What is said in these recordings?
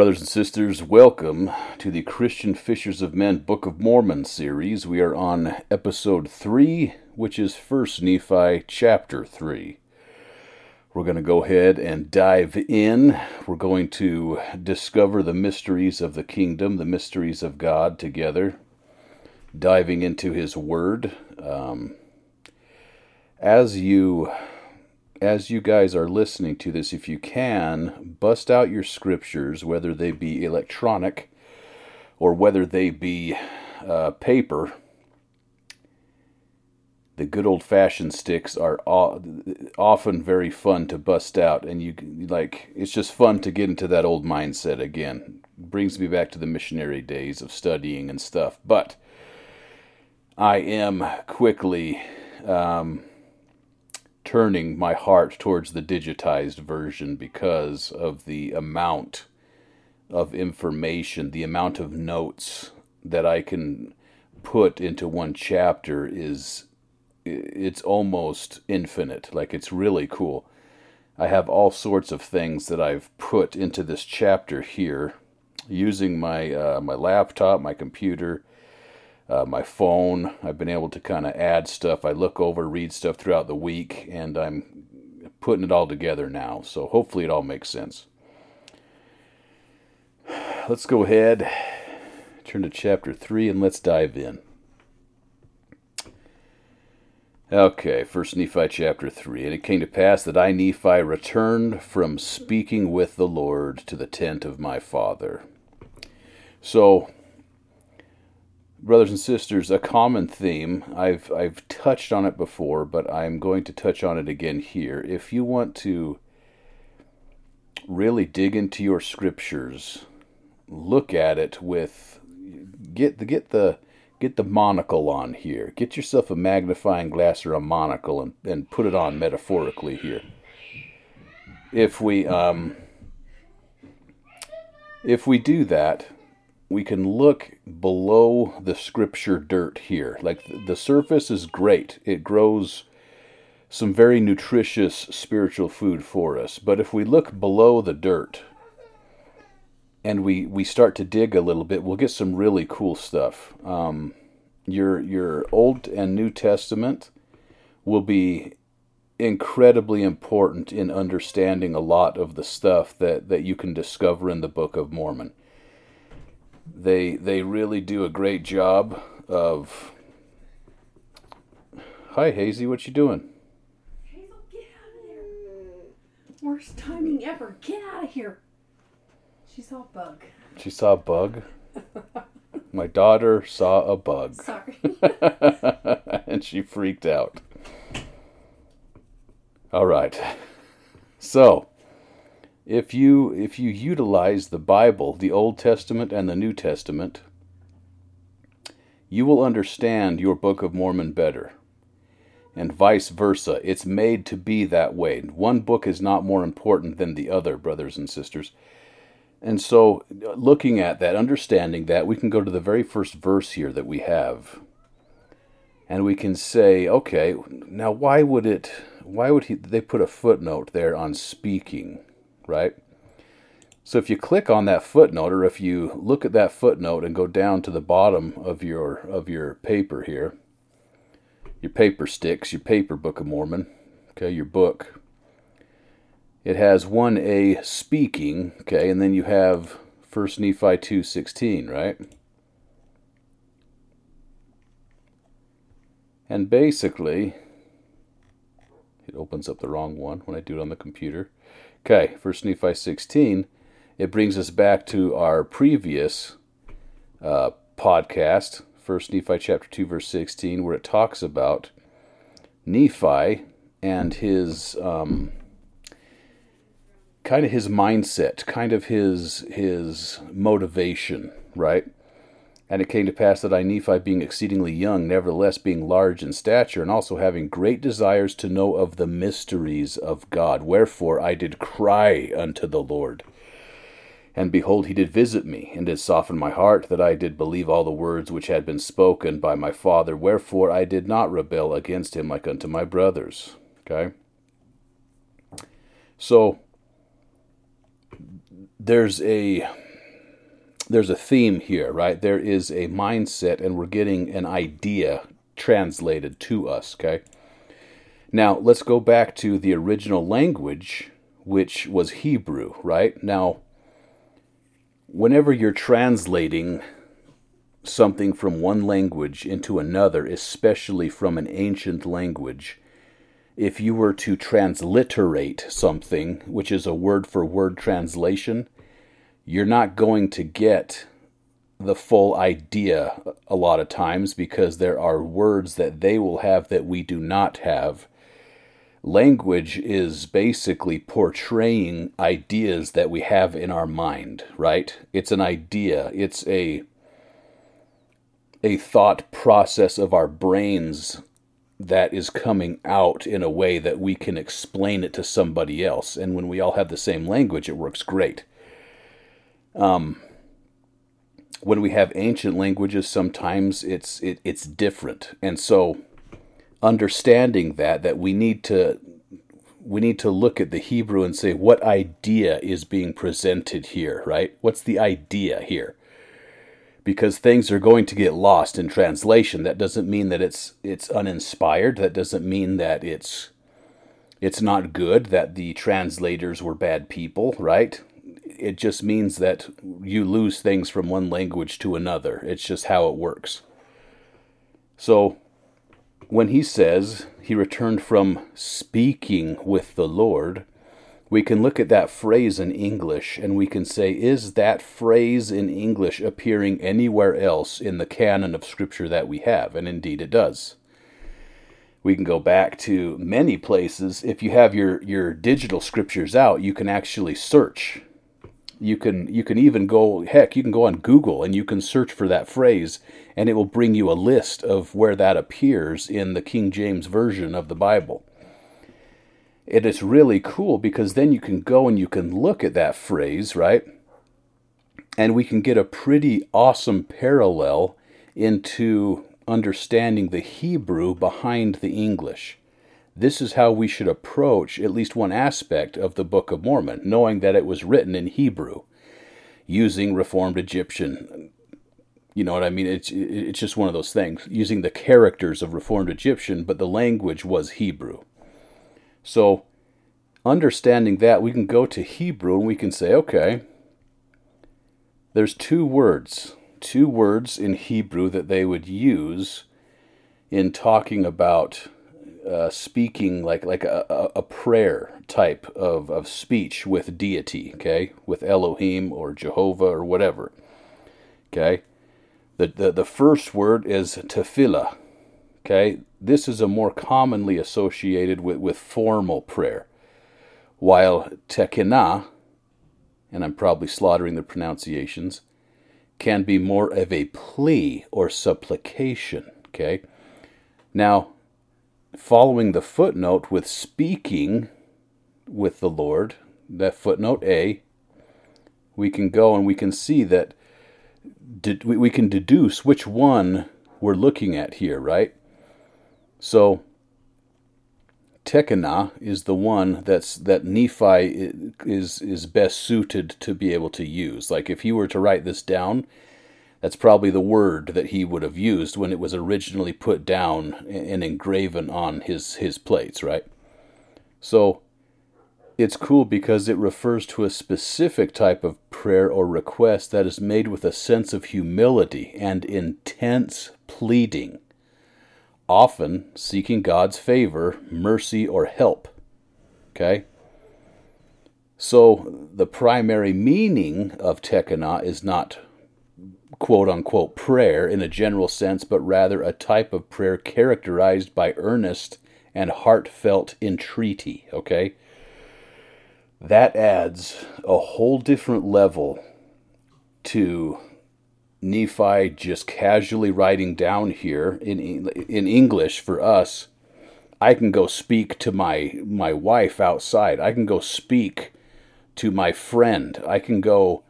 Brothers and sisters, welcome to the Christian Fishers of Men Book of Mormon series. We are on episode 3, which is 1st Nephi chapter 3. We're going to go ahead and dive in. We're going to discover the mysteries of the kingdom, the mysteries of God together, diving into His Word. Um, as you as you guys are listening to this, if you can, bust out your scriptures, whether they be electronic or whether they be uh, paper. The good old fashioned sticks are often very fun to bust out, and you like it's just fun to get into that old mindset again. Brings me back to the missionary days of studying and stuff. But I am quickly. Um, turning my heart towards the digitized version because of the amount of information, the amount of notes that I can put into one chapter is it's almost infinite. Like it's really cool. I have all sorts of things that I've put into this chapter here using my uh, my laptop, my computer, uh, my phone. I've been able to kind of add stuff. I look over, read stuff throughout the week, and I'm putting it all together now. So hopefully it all makes sense. Let's go ahead, turn to chapter 3, and let's dive in. Okay, First Nephi chapter 3. And it came to pass that I, Nephi, returned from speaking with the Lord to the tent of my father. So, brothers and sisters, a common theme. I've I've touched on it before, but I'm going to touch on it again here. If you want to really dig into your scriptures, look at it with get the get the get the monocle on here. Get yourself a magnifying glass or a monocle and, and put it on metaphorically here. If we um if we do that, we can look below the scripture dirt here. Like the surface is great, it grows some very nutritious spiritual food for us. But if we look below the dirt and we, we start to dig a little bit, we'll get some really cool stuff. Um, your your Old and New Testament will be incredibly important in understanding a lot of the stuff that, that you can discover in the Book of Mormon. They they really do a great job of. Hi Hazy, what you doing? Hazel, get out of there! Worst timing ever. Get out of here. She saw a bug. She saw a bug. My daughter saw a bug. Sorry. and she freaked out. All right. So, if you if you utilize the Bible, the Old Testament and the New Testament, you will understand your Book of Mormon better. And vice versa. It's made to be that way. One book is not more important than the other, brothers and sisters. And so, looking at that, understanding that, we can go to the very first verse here that we have. And we can say, okay, now why would it, why would he, they put a footnote there on speaking? Right? So if you click on that footnote, or if you look at that footnote and go down to the bottom of your of your paper here, your paper sticks, your paper Book of Mormon, okay, your book. It has one A speaking, okay, and then you have First Nephi two sixteen, right? And basically, it opens up the wrong one when I do it on the computer. Okay, First Nephi 16. It brings us back to our previous uh, podcast, First Nephi chapter 2, verse 16, where it talks about Nephi and his um, kind of his mindset, kind of his his motivation, right? And it came to pass that I, Nephi, being exceedingly young, nevertheless being large in stature, and also having great desires to know of the mysteries of God, wherefore I did cry unto the Lord. And behold, he did visit me, and did soften my heart, that I did believe all the words which had been spoken by my father, wherefore I did not rebel against him like unto my brothers. Okay? So, there's a there's a theme here, right? There is a mindset, and we're getting an idea translated to us, okay? Now, let's go back to the original language, which was Hebrew, right? Now, whenever you're translating something from one language into another, especially from an ancient language, if you were to transliterate something, which is a word for word translation, you're not going to get the full idea a lot of times because there are words that they will have that we do not have. Language is basically portraying ideas that we have in our mind, right? It's an idea. It's a a thought process of our brains that is coming out in a way that we can explain it to somebody else. And when we all have the same language, it works great. Um, when we have ancient languages, sometimes it's it, it's different, and so understanding that that we need to we need to look at the Hebrew and say what idea is being presented here, right? What's the idea here? Because things are going to get lost in translation. That doesn't mean that it's it's uninspired. That doesn't mean that it's it's not good that the translators were bad people, right? It just means that you lose things from one language to another. It's just how it works. So, when he says he returned from speaking with the Lord, we can look at that phrase in English and we can say, is that phrase in English appearing anywhere else in the canon of Scripture that we have? And indeed it does. We can go back to many places. If you have your, your digital scriptures out, you can actually search you can you can even go heck you can go on google and you can search for that phrase and it will bring you a list of where that appears in the king james version of the bible. It is really cool because then you can go and you can look at that phrase right? And we can get a pretty awesome parallel into understanding the hebrew behind the english this is how we should approach at least one aspect of the Book of Mormon, knowing that it was written in Hebrew, using Reformed Egyptian. You know what I mean? It's it's just one of those things, using the characters of Reformed Egyptian, but the language was Hebrew. So, understanding that, we can go to Hebrew and we can say, okay, there's two words, two words in Hebrew that they would use in talking about uh, speaking like like a, a prayer type of, of speech with deity, okay, with Elohim or Jehovah or whatever. Okay, the the, the first word is tefillah. Okay, this is a more commonly associated with, with formal prayer, while tekinah, and I'm probably slaughtering the pronunciations, can be more of a plea or supplication. Okay, now following the footnote with speaking with the Lord, that footnote A, we can go and we can see that we can deduce which one we're looking at here, right? So Tekanah is the one that's that Nephi is is best suited to be able to use. Like if he were to write this down, that's probably the word that he would have used when it was originally put down and engraven on his, his plates, right? So it's cool because it refers to a specific type of prayer or request that is made with a sense of humility and intense pleading, often seeking God's favor, mercy, or help. Okay? So the primary meaning of Tekanah is not quote unquote prayer in a general sense, but rather a type of prayer characterized by earnest and heartfelt entreaty, okay? That adds a whole different level to Nephi just casually writing down here in in English for us. I can go speak to my my wife outside. I can go speak to my friend. I can go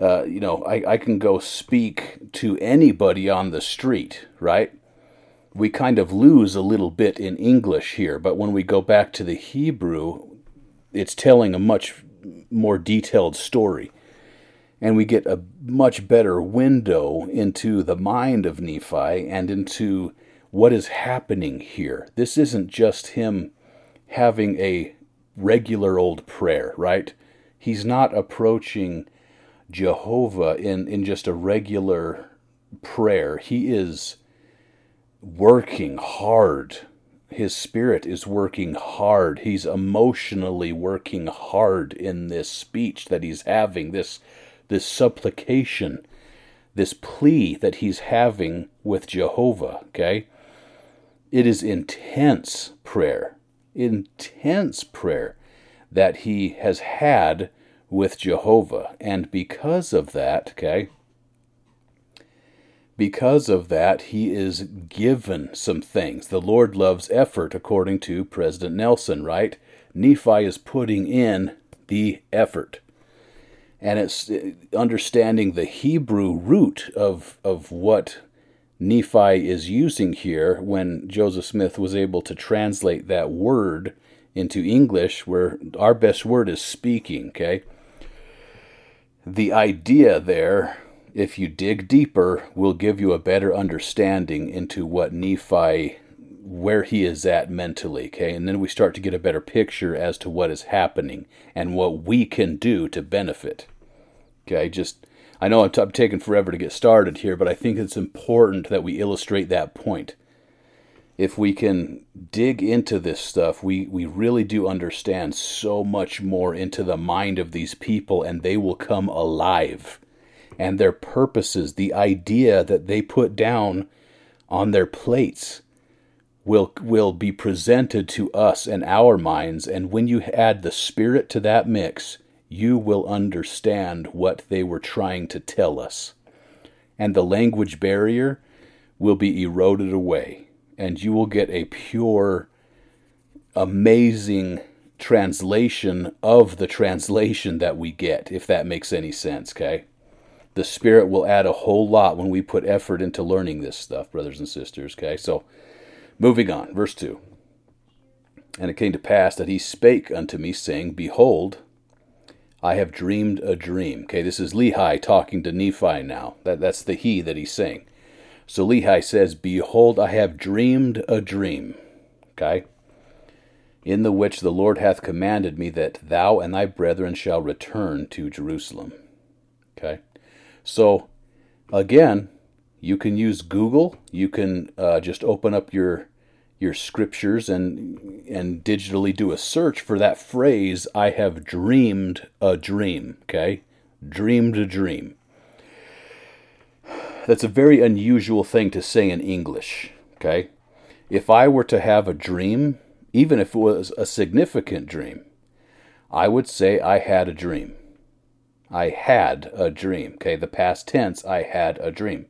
uh, you know, I, I can go speak to anybody on the street, right? We kind of lose a little bit in English here, but when we go back to the Hebrew, it's telling a much more detailed story. and we get a much better window into the mind of Nephi and into what is happening here. This isn't just him having a regular old prayer, right? He's not approaching Jehovah in, in just a regular prayer. He is working hard. His spirit is working hard. He's emotionally working hard in this speech that he's having, this this supplication, this plea that he's having with Jehovah, okay? It is intense prayer, intense prayer that he has had with Jehovah. And because of that, okay, because of that, he is given some things. The Lord loves effort, according to President Nelson, right? Nephi is putting in the effort and it's uh, understanding the Hebrew root of of what Nephi is using here when Joseph Smith was able to translate that word into English where our best word is speaking, okay? The idea there, if you dig deeper, will give you a better understanding into what Nephi where he is at mentally, okay? And then we start to get a better picture as to what is happening and what we can do to benefit. Okay, just I know I'm, t- I'm taking forever to get started here, but I think it's important that we illustrate that point. If we can dig into this stuff, we, we really do understand so much more into the mind of these people, and they will come alive. And their purposes, the idea that they put down on their plates, will will be presented to us and our minds and when you add the spirit to that mix you will understand what they were trying to tell us. And the language barrier will be eroded away, and you will get a pure, amazing translation of the translation that we get, if that makes any sense, okay? The Spirit will add a whole lot when we put effort into learning this stuff, brothers and sisters, okay? So, moving on, verse 2. And it came to pass that he spake unto me, saying, Behold, I have dreamed a dream. Okay, this is Lehi talking to Nephi now. That, that's the he that he's saying. So Lehi says, Behold, I have dreamed a dream. Okay? In the which the Lord hath commanded me that thou and thy brethren shall return to Jerusalem. Okay? So, again, you can use Google. You can uh, just open up your your scriptures and and digitally do a search for that phrase I have dreamed a dream, okay? Dreamed a dream. That's a very unusual thing to say in English, okay? If I were to have a dream, even if it was a significant dream, I would say I had a dream. I had a dream, okay? The past tense, I had a dream.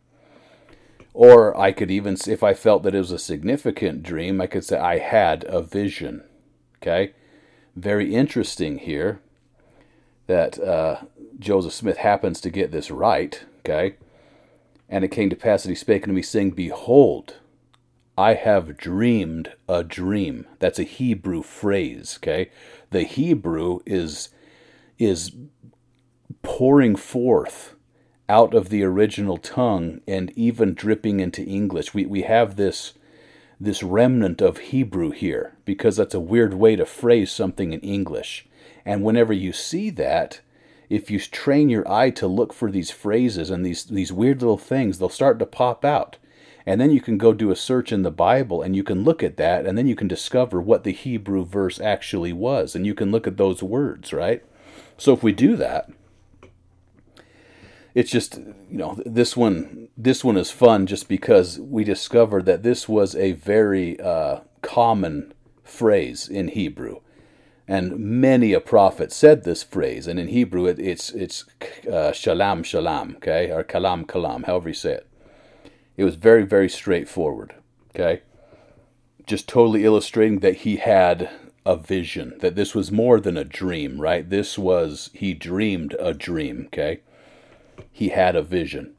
Or I could even, if I felt that it was a significant dream, I could say I had a vision. Okay? Very interesting here that uh, Joseph Smith happens to get this right. Okay? And it came to pass that he spake unto me, saying, Behold, I have dreamed a dream. That's a Hebrew phrase. Okay? The Hebrew is is pouring forth out of the original tongue and even dripping into English. We we have this this remnant of Hebrew here because that's a weird way to phrase something in English. And whenever you see that, if you train your eye to look for these phrases and these these weird little things, they'll start to pop out. And then you can go do a search in the Bible and you can look at that and then you can discover what the Hebrew verse actually was and you can look at those words, right? So if we do that, it's just you know this one this one is fun just because we discovered that this was a very uh, common phrase in Hebrew, and many a prophet said this phrase. And in Hebrew, it, it's it's uh, shalom shalom, okay, or kalam kalam, however you say it. It was very very straightforward, okay, just totally illustrating that he had a vision, that this was more than a dream, right? This was he dreamed a dream, okay he had a vision.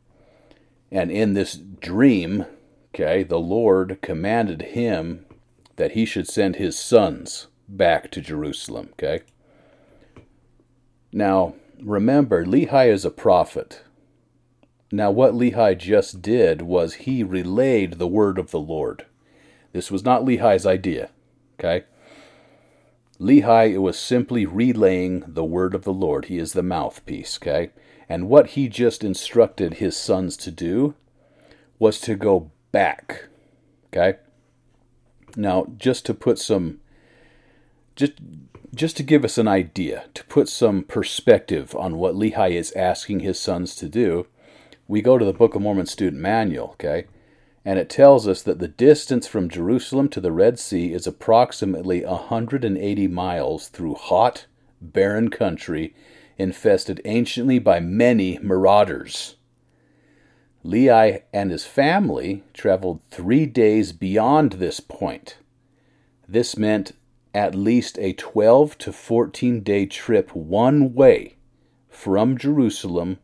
And in this dream, okay, the Lord commanded him that he should send his sons back to Jerusalem, okay? Now, remember, Lehi is a prophet. Now, what Lehi just did was he relayed the word of the Lord. This was not Lehi's idea, okay? Lehi it was simply relaying the word of the Lord. He is the mouthpiece, okay? And what he just instructed his sons to do was to go back, okay? Now, just to put some just just to give us an idea, to put some perspective on what Lehi is asking his sons to do, we go to the Book of Mormon Student Manual, okay? And it tells us that the distance from Jerusalem to the Red Sea is approximately 180 miles through hot, barren country infested anciently by many marauders. Lehi and his family traveled three days beyond this point. This meant at least a 12 to 14 day trip one way from Jerusalem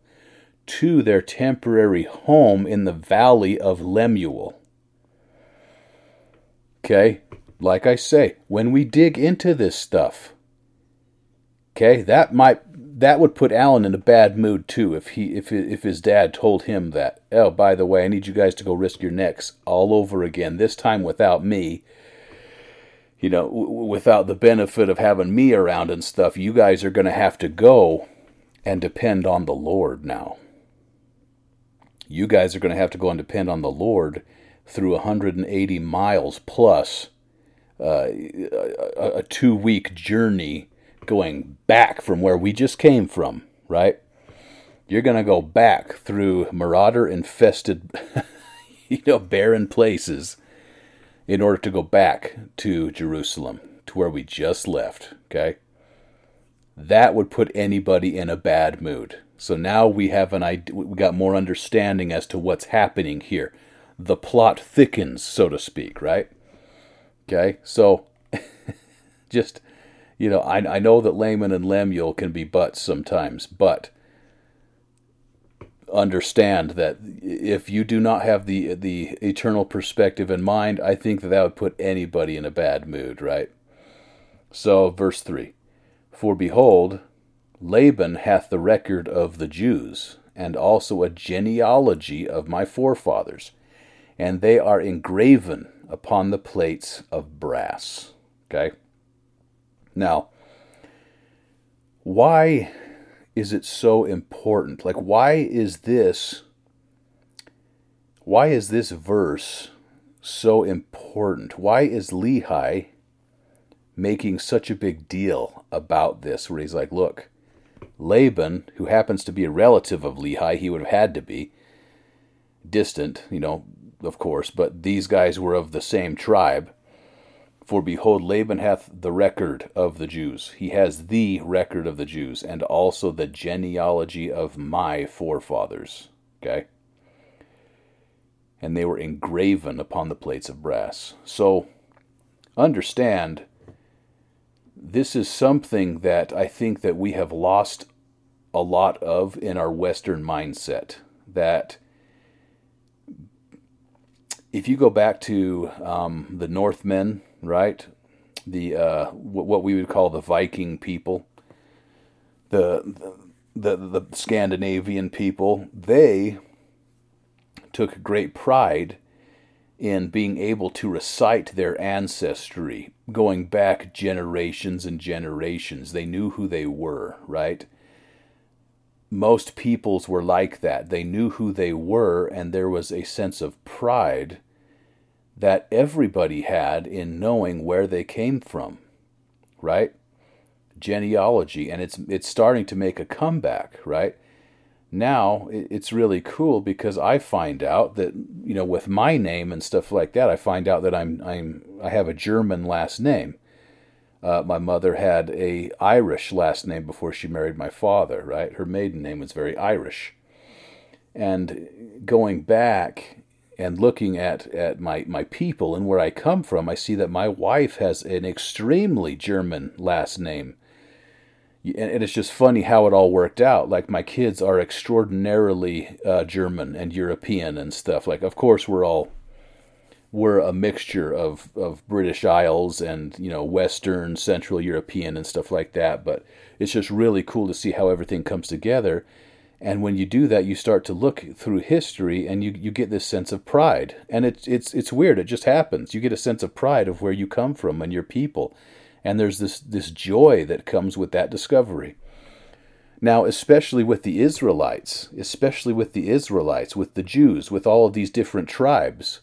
to their temporary home in the valley of Lemuel. Okay, like I say, when we dig into this stuff, okay, that might that would put Alan in a bad mood too if he if if his dad told him that. Oh, by the way, I need you guys to go risk your necks all over again. This time without me. You know, w- without the benefit of having me around and stuff. You guys are going to have to go and depend on the Lord now. You guys are going to have to go and depend on the Lord through 180 miles plus uh, a, a two week journey going back from where we just came from, right? You're going to go back through marauder infested, you know, barren places in order to go back to Jerusalem, to where we just left, okay? That would put anybody in a bad mood. So now we have an idea, we got more understanding as to what's happening here. The plot thickens, so to speak, right? Okay, so just you know, I, I know that Laman and Lemuel can be butts sometimes, but understand that if you do not have the the eternal perspective in mind, I think that that would put anybody in a bad mood, right? So, verse 3 For behold, Laban hath the record of the Jews, and also a genealogy of my forefathers, and they are engraven upon the plates of brass. Okay? Now, why is it so important? Like, why is this? Why is this verse so important? Why is Lehi making such a big deal about this? Where he's like, look, Laban, who happens to be a relative of Lehi, he would have had to be distant, you know, of course, but these guys were of the same tribe. For behold, Laban hath the record of the Jews. He has the record of the Jews, and also the genealogy of my forefathers. Okay? And they were engraven upon the plates of brass. So, understand, this is something that I think that we have lost a lot of in our Western mindset. That if you go back to um, the Northmen, right? The uh, what we would call the Viking people, the, the the Scandinavian people, they took great pride in being able to recite their ancestry going back generations and generations. They knew who they were, right? Most peoples were like that. They knew who they were, and there was a sense of pride that everybody had in knowing where they came from, right? Genealogy, and it's it's starting to make a comeback, right? Now it's really cool because I find out that you know with my name and stuff like that, I find out that I'm I'm I have a German last name. Uh, my mother had a Irish last name before she married my father, right? Her maiden name was very Irish. And going back and looking at, at my, my people and where I come from, I see that my wife has an extremely German last name. And it's just funny how it all worked out. Like, my kids are extraordinarily uh, German and European and stuff. Like, of course, we're all we're a mixture of, of British Isles and you know Western, Central European, and stuff like that. But it's just really cool to see how everything comes together. And when you do that, you start to look through history, and you, you get this sense of pride. And it's it's it's weird. It just happens. You get a sense of pride of where you come from and your people, and there's this this joy that comes with that discovery. Now, especially with the Israelites, especially with the Israelites, with the Jews, with all of these different tribes,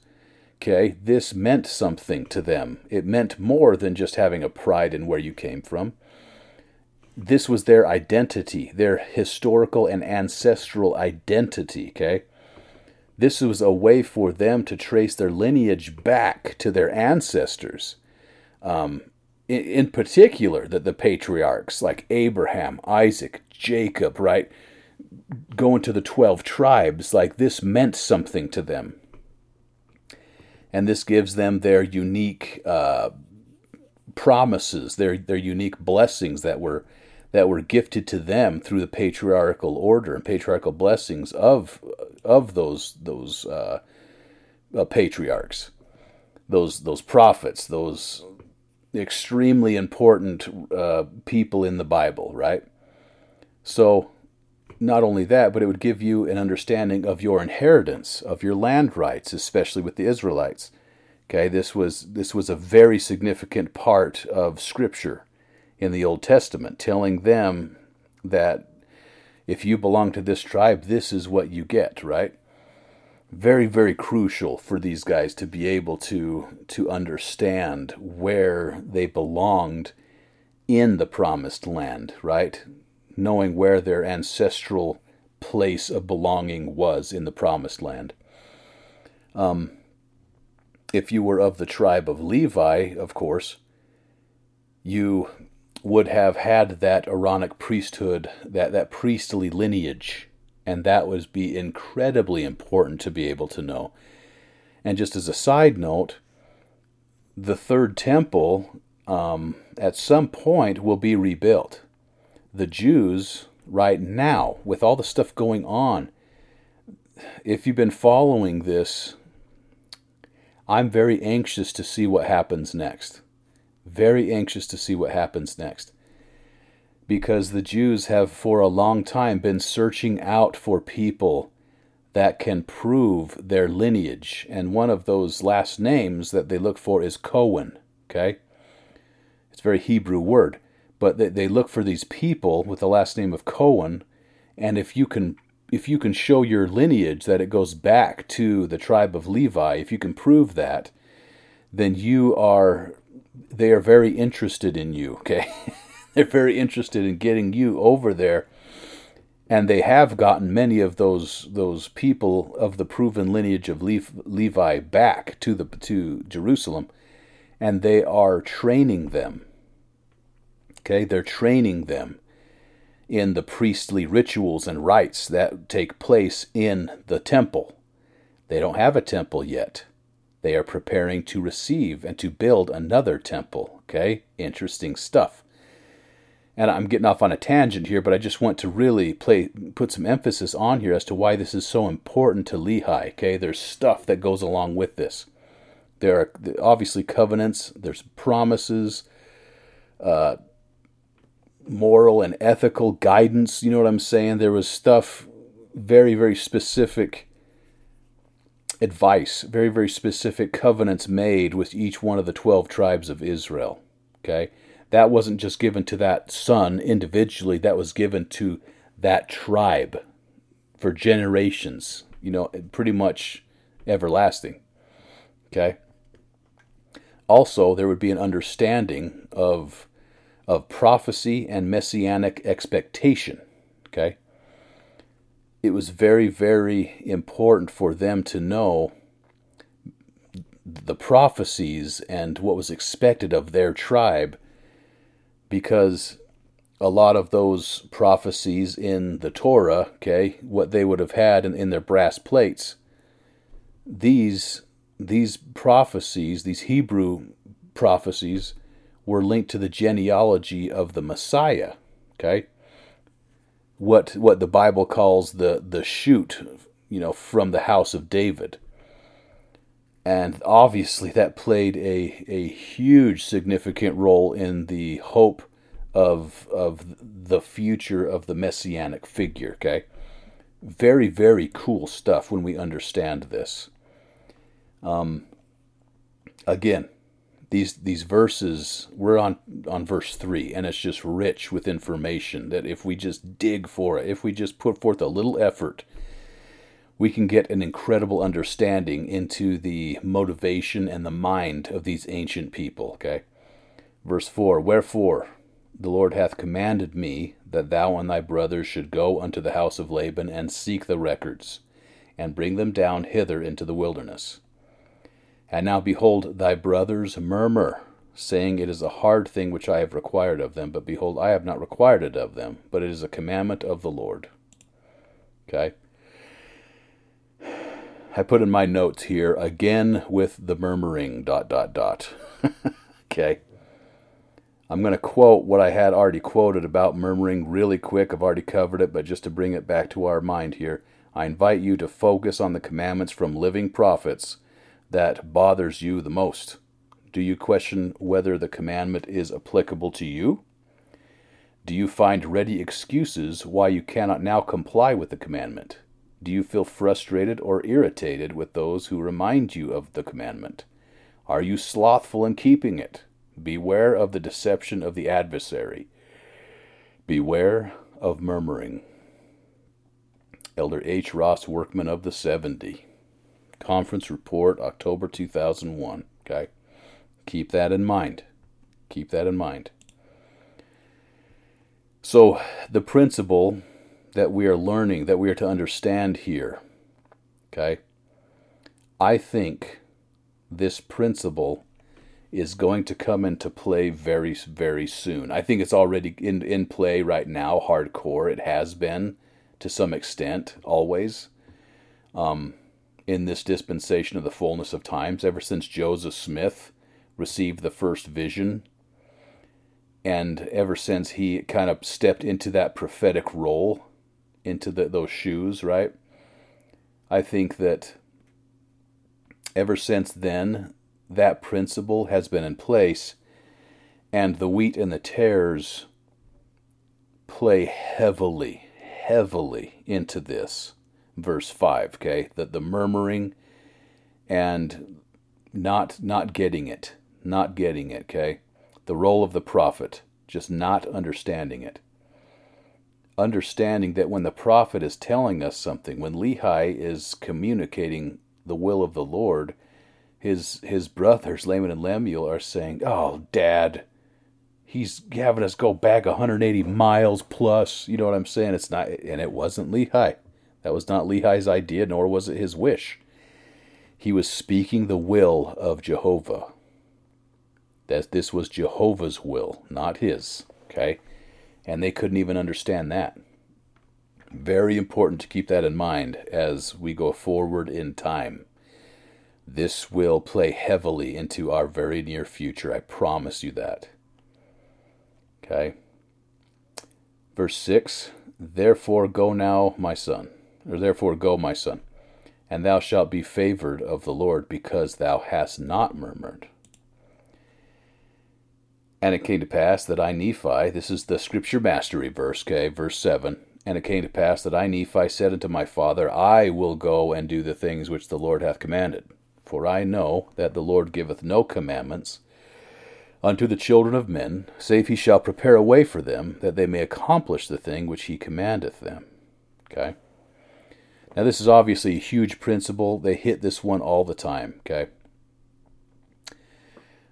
okay, this meant something to them. It meant more than just having a pride in where you came from. This was their identity, their historical and ancestral identity, okay? This was a way for them to trace their lineage back to their ancestors. Um, in, in particular, that the patriarchs like Abraham, Isaac, Jacob, right? Going to the 12 tribes, like this meant something to them. And this gives them their unique uh, promises, their, their unique blessings that were that were gifted to them through the patriarchal order and patriarchal blessings of of those those uh, uh, patriarchs, those those prophets, those extremely important uh, people in the Bible, right? So, not only that, but it would give you an understanding of your inheritance, of your land rights, especially with the Israelites. Okay, this was this was a very significant part of Scripture in the Old Testament, telling them that if you belong to this tribe, this is what you get, right? very very crucial for these guys to be able to to understand where they belonged in the promised land right knowing where their ancestral place of belonging was in the promised land um, if you were of the tribe of levi of course you would have had that aaronic priesthood that that priestly lineage and that would be incredibly important to be able to know. And just as a side note, the third temple um, at some point will be rebuilt. The Jews, right now, with all the stuff going on, if you've been following this, I'm very anxious to see what happens next. Very anxious to see what happens next because the Jews have for a long time been searching out for people that can prove their lineage. And one of those last names that they look for is Cohen. Okay? It's a very Hebrew word. But they, they look for these people with the last name of Cohen. And if you can if you can show your lineage that it goes back to the tribe of Levi, if you can prove that, then you are they are very interested in you, okay? they're very interested in getting you over there and they have gotten many of those those people of the proven lineage of Levi back to the to Jerusalem and they are training them okay? They're training them in the priestly rituals and rites that take place in the temple. They don't have a temple yet they are preparing to receive and to build another temple okay interesting stuff and I'm getting off on a tangent here, but I just want to really play put some emphasis on here as to why this is so important to Lehi. Okay, there's stuff that goes along with this. There are obviously covenants. There's promises, uh, moral and ethical guidance. You know what I'm saying? There was stuff very very specific advice, very very specific covenants made with each one of the twelve tribes of Israel. Okay that wasn't just given to that son individually, that was given to that tribe for generations, you know, pretty much everlasting. Okay? Also, there would be an understanding of of prophecy and messianic expectation. Okay? It was very, very important for them to know the prophecies and what was expected of their tribe because a lot of those prophecies in the Torah, okay, what they would have had in, in their brass plates, these these prophecies, these Hebrew prophecies, were linked to the genealogy of the Messiah. Okay, what what the Bible calls the the shoot, you know, from the house of David. And obviously, that played a, a huge significant role in the hope of, of the future of the messianic figure, okay? Very, very cool stuff when we understand this. Um, again, these these verses we're on on verse 3 and it's just rich with information that if we just dig for it if we just put forth a little effort we can get an incredible understanding into the motivation and the mind of these ancient people okay? Verse 4 wherefore the lord hath commanded me that thou and thy brothers should go unto the house of laban and seek the records and bring them down hither into the wilderness and now behold, thy brothers murmur, saying, It is a hard thing which I have required of them. But behold, I have not required it of them, but it is a commandment of the Lord. Okay? I put in my notes here, again with the murmuring, dot, dot, dot. okay? I'm going to quote what I had already quoted about murmuring really quick. I've already covered it, but just to bring it back to our mind here, I invite you to focus on the commandments from living prophets that bothers you the most? Do you question whether the commandment is applicable to you? Do you find ready excuses why you cannot now comply with the commandment? Do you feel frustrated or irritated with those who remind you of the commandment? Are you slothful in keeping it? Beware of the deception of the adversary. Beware of murmuring. Elder H. Ross Workman of the 70. Conference Report, October 2001. Okay? Keep that in mind. Keep that in mind. So, the principle that we are learning, that we are to understand here, okay? I think this principle is going to come into play very, very soon. I think it's already in, in play right now, hardcore. It has been to some extent, always. Um, in this dispensation of the fullness of times, ever since Joseph Smith received the first vision, and ever since he kind of stepped into that prophetic role, into the, those shoes, right? I think that ever since then, that principle has been in place, and the wheat and the tares play heavily, heavily into this verse 5, okay? That the murmuring and not not getting it, not getting it, okay? The role of the prophet, just not understanding it. Understanding that when the prophet is telling us something, when Lehi is communicating the will of the Lord, his his brothers Laman and Lemuel are saying, "Oh, Dad, he's having us go back 180 miles plus." You know what I'm saying? It's not, and it wasn't Lehi. That was not Lehi's idea, nor was it his wish. He was speaking the will of Jehovah. That this was Jehovah's will, not his. Okay? And they couldn't even understand that. Very important to keep that in mind as we go forward in time. This will play heavily into our very near future. I promise you that. Okay? Verse 6 Therefore go now, my son or therefore go, my son, and thou shalt be favored of the Lord, because thou hast not murmured. And it came to pass that I, Nephi, this is the scripture mastery verse, okay, verse 7. And it came to pass that I, Nephi, said unto my father, I will go and do the things which the Lord hath commanded. For I know that the Lord giveth no commandments unto the children of men, save he shall prepare a way for them, that they may accomplish the thing which he commandeth them. Okay? Now, this is obviously a huge principle. They hit this one all the time, okay?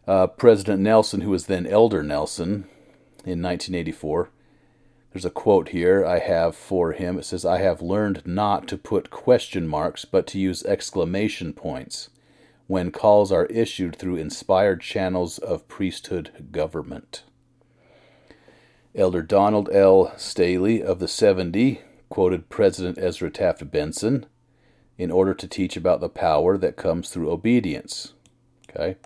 Uh, President Nelson, who was then Elder Nelson in 1984, there's a quote here I have for him. It says, I have learned not to put question marks, but to use exclamation points when calls are issued through inspired channels of priesthood government. Elder Donald L. Staheli of the 70 quoted President Ezra Taft Benson in order to teach about the power that comes through obedience. Okay?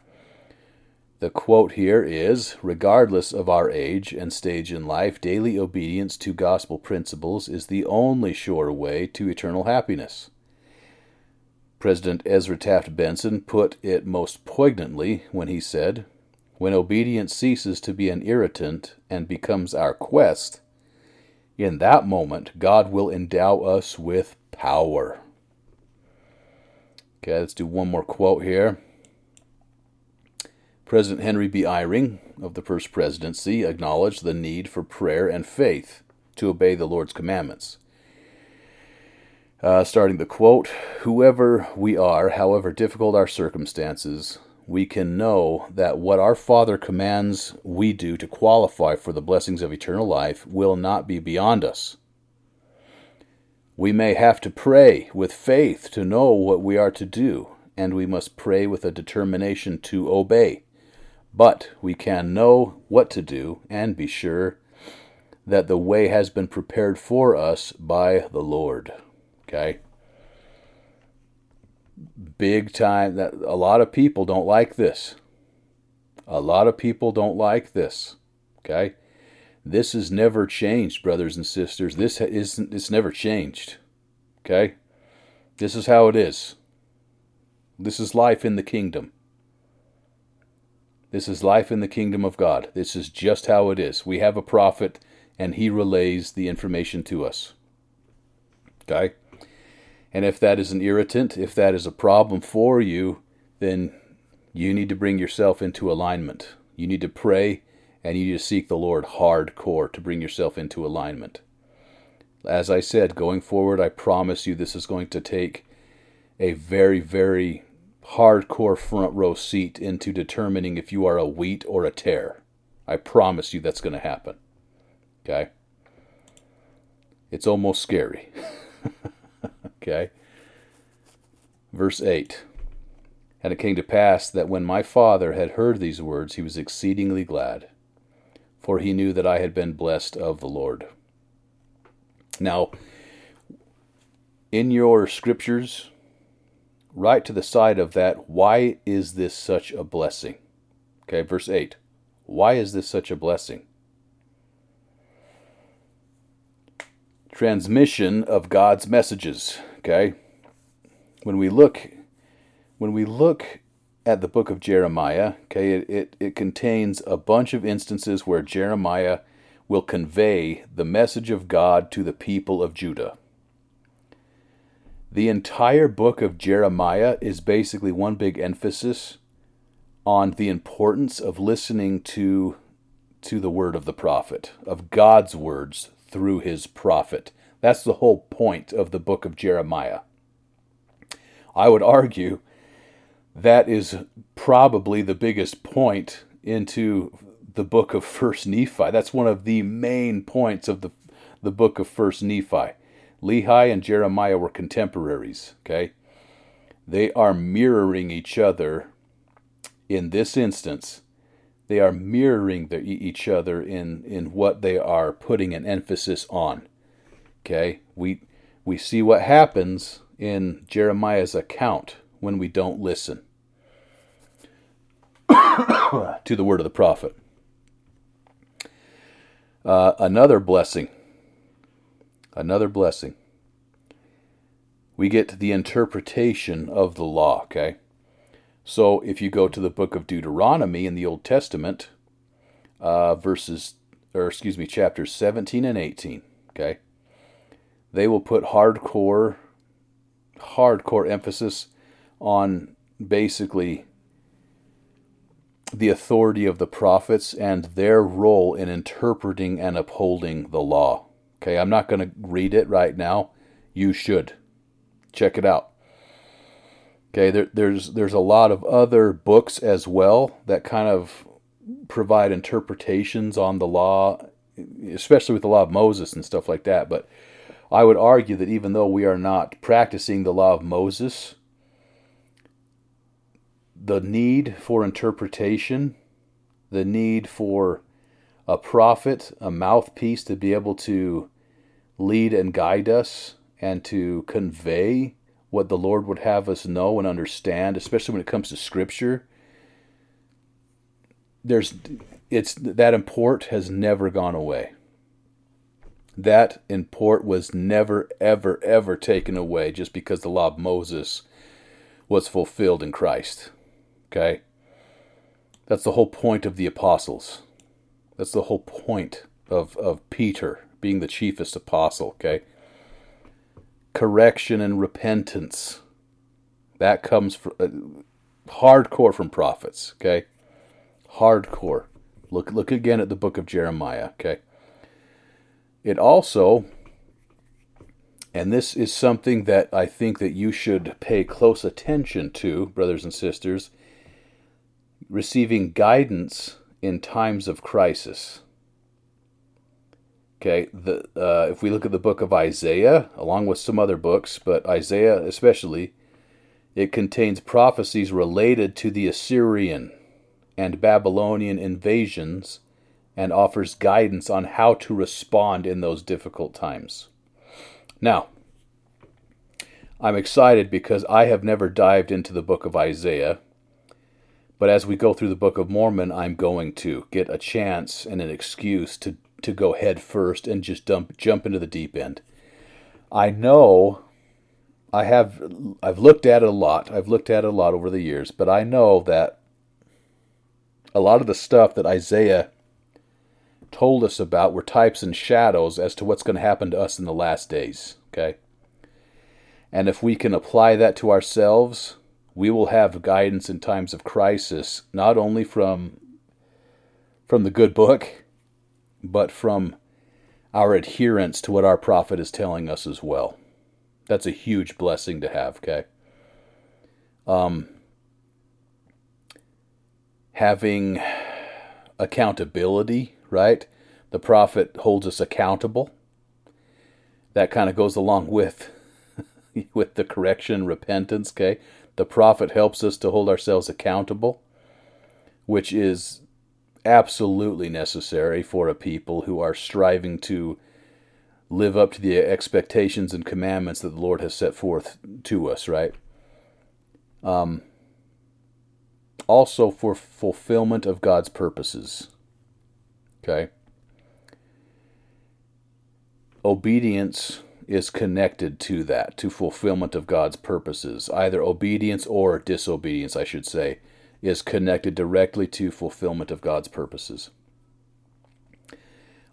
The quote here is Regardless of our age and stage in life, daily obedience to gospel principles is the only sure way to eternal happiness. President Ezra Taft Benson put it most poignantly when he said, When obedience ceases to be an irritant and becomes our quest, in that moment God will endow us with power. Okay, let's do one more quote here. President Henry B. Eyring of the First Presidency acknowledged the need for prayer and faith to obey the Lord's commandments. Uh, starting the quote Whoever we are, however difficult our circumstances, we can know that what our Father commands we do to qualify for the blessings of eternal life will not be beyond us. We may have to pray with faith to know what we are to do, and we must pray with a determination to obey. But we can know what to do and be sure that the way has been prepared for us by the Lord. Okay? Big time that a lot of people don't like this. A lot of people don't like this. Okay? This has never changed, brothers and sisters. This isn't it's never changed. Okay? This is how it is. This is life in the kingdom. This is life in the kingdom of God. This is just how it is. We have a prophet and he relays the information to us. Okay? And if that is an irritant, if that is a problem for you, then you need to bring yourself into alignment. You need to pray and you need to seek the Lord hardcore to bring yourself into alignment. As I said, going forward, I promise you this is going to take a very, very hardcore front row seat into determining if you are a wheat or a tare. I promise you that's going to happen. Okay? It's almost scary. Okay. Verse 8 And it came to pass that when my father had heard these words, he was exceedingly glad, for he knew that I had been blessed of the Lord. Now, in your scriptures, right to the side of that, why is this such a blessing? Okay, verse 8. Why is this such a blessing? Transmission of God's messages. Okay? When we look when we look at the book of Jeremiah, okay, it, it, it contains a bunch of instances where Jeremiah will convey the message of God to the people of Judah. The entire book of Jeremiah is basically one big emphasis on the importance of listening to to the word of the prophet, of God's words through his prophet. That's the whole point of the book of Jeremiah. I would argue that is probably the biggest point into the book of First Nephi. That's one of the main points of the the book of First Nephi. Lehi and Jeremiah were contemporaries. Okay, they are mirroring each other. In this instance, they are mirroring the, each other in in what they are putting an emphasis on. Okay, we we see what happens in Jeremiah's account when we don't listen to the word of the prophet. Uh, another blessing. Another blessing. We get the interpretation of the law, okay? So if you go to the book of Deuteronomy in the Old Testament, uh, verses, or excuse me, chapters 17 and 18, okay? They will put hardcore hardcore emphasis on basically the authority of the prophets and their role in interpreting and upholding the law. Okay, I'm not going to read it right now. You should check it out. Okay, there, there's there's a lot of other books as well that kind of provide interpretations on the law, especially with the law of Moses and stuff like that. But I would argue that even though we are not practicing the law of Moses, the need for interpretation, the need for a prophet, a mouthpiece to be able to lead and guide us and to convey what the Lord would have us know and understand, especially when it comes to scripture. There's it's that import has never gone away. That import was never, ever, ever taken away just because the law of Moses was fulfilled in Christ. Okay? That's the whole point of the apostles. That's the whole point of, of Peter being the chiefest apostle. Okay? Correction and repentance. That comes from, uh, hardcore from prophets. Okay? Hardcore. Look, look again at the book of Jeremiah. Okay? It also and this is something that I think that you should pay close attention to, brothers and sisters, receiving guidance in times of crisis. Okay, the, uh, if we look at the book of Isaiah, along with some other books, but Isaiah especially, it contains prophecies related to the Assyrian and Babylonian invasions and offers guidance on how to respond in those difficult times. Now, I'm excited because I have never dived into the book of Isaiah, but as we go through the book of Mormon, I'm going to get a chance and an excuse to, to go head first and just dump, jump into the deep end. I know I have I've looked at it a lot. I've looked at it a lot over the years, but I know that a lot of the stuff that Isaiah told us about were types and shadows as to what's going to happen to us in the last days. Okay. And if we can apply that to ourselves, we will have guidance in times of crisis, not only from from the good book, but from our adherence to what our prophet is telling us as well. That's a huge blessing to have, okay? Um, having accountability right? The prophet holds us accountable. That kind of goes along with with the correction, repentance, okay? The prophet helps us to hold ourselves accountable, which is absolutely necessary for a people who are striving to live up to the expectations and commandments that the Lord has set forth to us, right? Um, also for fulfillment of God's purposes. Okay? Obedience is connected to that, to fulfillment of God's purposes. Either obedience or disobedience, I should say, is connected directly to fulfillment of God's purposes.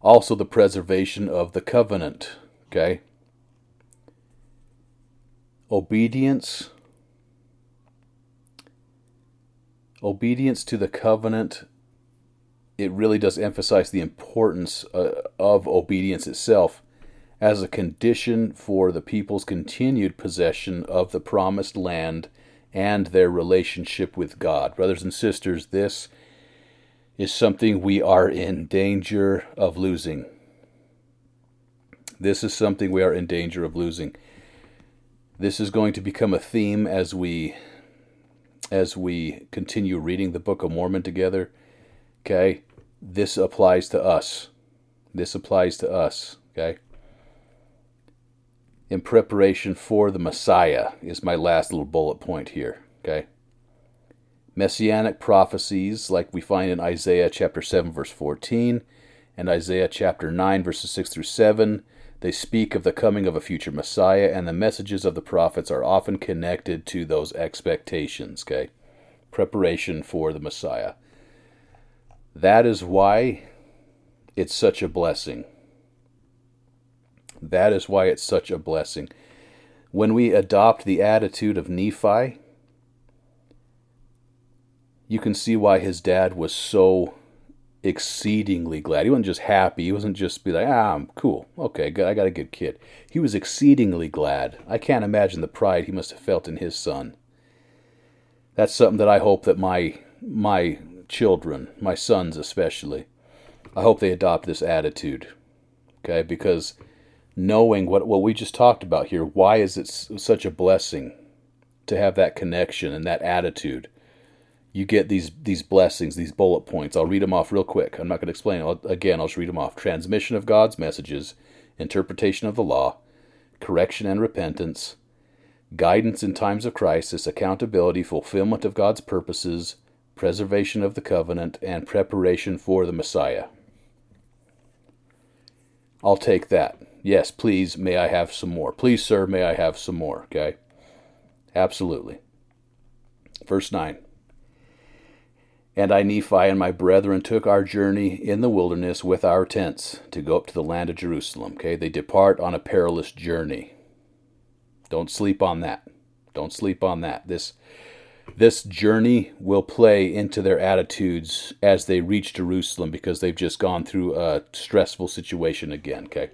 Also, the preservation of the covenant. Okay? Obedience. Obedience to the covenant it really does emphasize the importance uh, of obedience itself as a condition for the people's continued possession of the promised land and their relationship with God. Brothers and sisters, this is something we are in danger of losing. This is something we are in danger of losing. This is going to become a theme as we as we continue reading the Book of Mormon together. Okay? This applies to us. This applies to us. Okay? In preparation for the Messiah is my last little bullet point here. Okay? Messianic prophecies, like we find in Isaiah chapter 7, verse 14, and Isaiah chapter 9, verses 6 through 7, they speak of the coming of a future Messiah, and the messages of the prophets are often connected to those expectations. Okay? Preparation for the Messiah. That is why it's such a blessing. That is why it's such a blessing. When we adopt the attitude of Nephi, you can see why his dad was so exceedingly glad. He wasn't just happy. He wasn't just be like, ah, I'm cool. Okay, good. I got a good kid. He was exceedingly glad. I can't imagine the pride he must have felt in his son. That's something that I hope that my my children, my sons especially, I hope they adopt this attitude. Okay, because knowing what what we just talked about here, why is it such a blessing to have that connection and that attitude? You get these these blessings, these bullet points. I'll read them off real quick. I'm not going to explain again. I'll just read them off. Transmission of God's messages, interpretation of the law, correction and repentance, guidance in times of crisis, accountability, fulfillment of God's purposes, preservation of the covenant, and preparation for the Messiah. I'll take that. Yes, please, may I have some more. Please, sir, may I have some more, okay? Absolutely. Verse 9. And I, Nephi, and my brethren took our journey in the wilderness with our tents to go up to the land of Jerusalem. Okay, they depart on a perilous journey. Don't sleep on that. Don't sleep on that. This this journey will play into their attitudes as they reach Jerusalem because they've just gone through a stressful situation again, okay?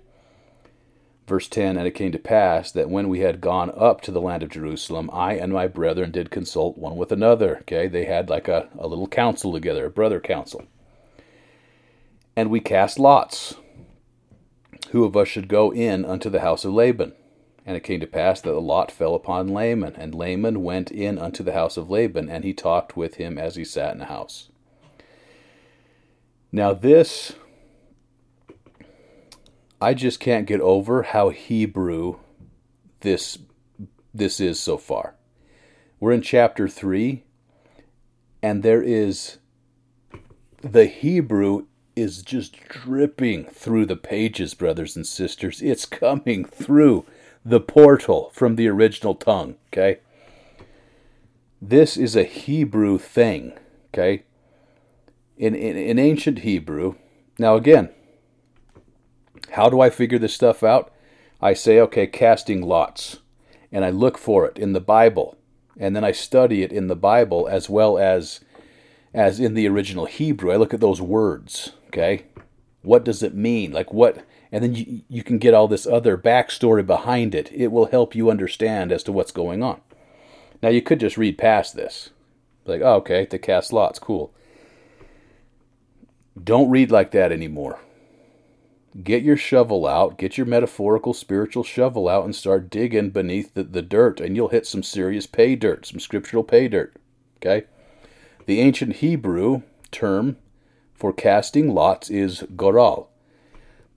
Verse 10 And it came to pass that when we had gone up to the land of Jerusalem, I and my brethren did consult one with another. Okay, they had like a, a little council together, a brother council. And we cast lots, who of us should go in unto the house of Laban. And it came to pass that the lot fell upon Laman, and Laman went in unto the house of Laban, and he talked with him as he sat in the house. Now, this, I just can't get over how Hebrew this this is so far. We're in chapter 3 and there is the Hebrew is just dripping through the pages brothers and sisters. It's coming through the portal from the original tongue, okay? This is a Hebrew thing, okay? In, in, in ancient Hebrew, now again, how do I figure this stuff out? I say, okay, casting lots, and I look for it in the Bible, and then I study it in the Bible as well as as in the original Hebrew. I look at those words, okay? What does it mean? Like what and then you, you can get all this other backstory behind it. It will help you understand as to what's going on. Now, you could just read past this. Like, oh, okay, to cast lots, cool. Don't read like that anymore. Get your shovel out, get your metaphorical spiritual shovel out, and start digging beneath the, the dirt, and you'll hit some serious pay dirt, some scriptural pay dirt. Okay? The ancient Hebrew term for casting lots is goral.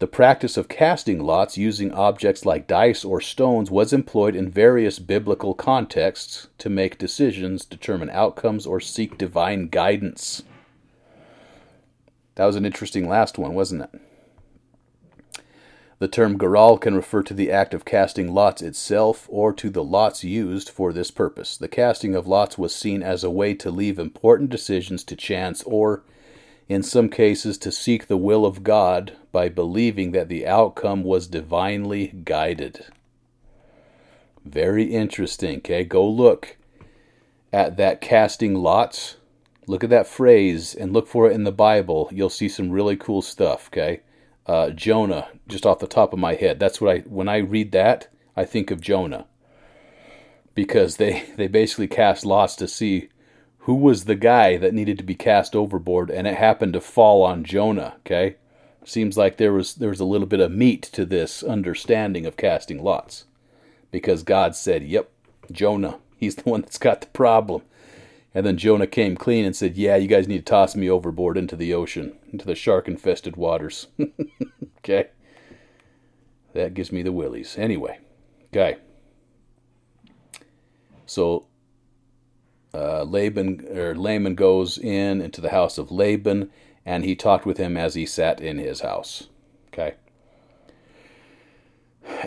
The practice of casting lots using objects like dice or stones was employed in various biblical contexts to make decisions, determine outcomes, or seek divine guidance. That was an interesting last one, wasn't it? The term garal can refer to the act of casting lots itself or to the lots used for this purpose. The casting of lots was seen as a way to leave important decisions to chance or in some cases to seek the will of God by believing that the outcome was divinely guided. Very interesting. Okay, go look at that casting lots. Look at that phrase and look for it in the Bible. You'll see some really cool stuff. Okay, uh, Jonah, just off the top of my head. That's what I when I read that, I think of Jonah because they they basically cast lots to see who was the guy that needed to be cast overboard and it happened to fall on Jonah, okay? Seems like there was there was a little bit of meat to this understanding of casting lots. Because God said, "Yep, Jonah, he's the one that's got the problem." And then Jonah came clean and said, "Yeah, you guys need to toss me overboard into the ocean, into the shark-infested waters." okay? That gives me the willies. Anyway, okay. So uh, Laban or Laman goes in into the house of Laban, and he talked with him as he sat in his house. Okay.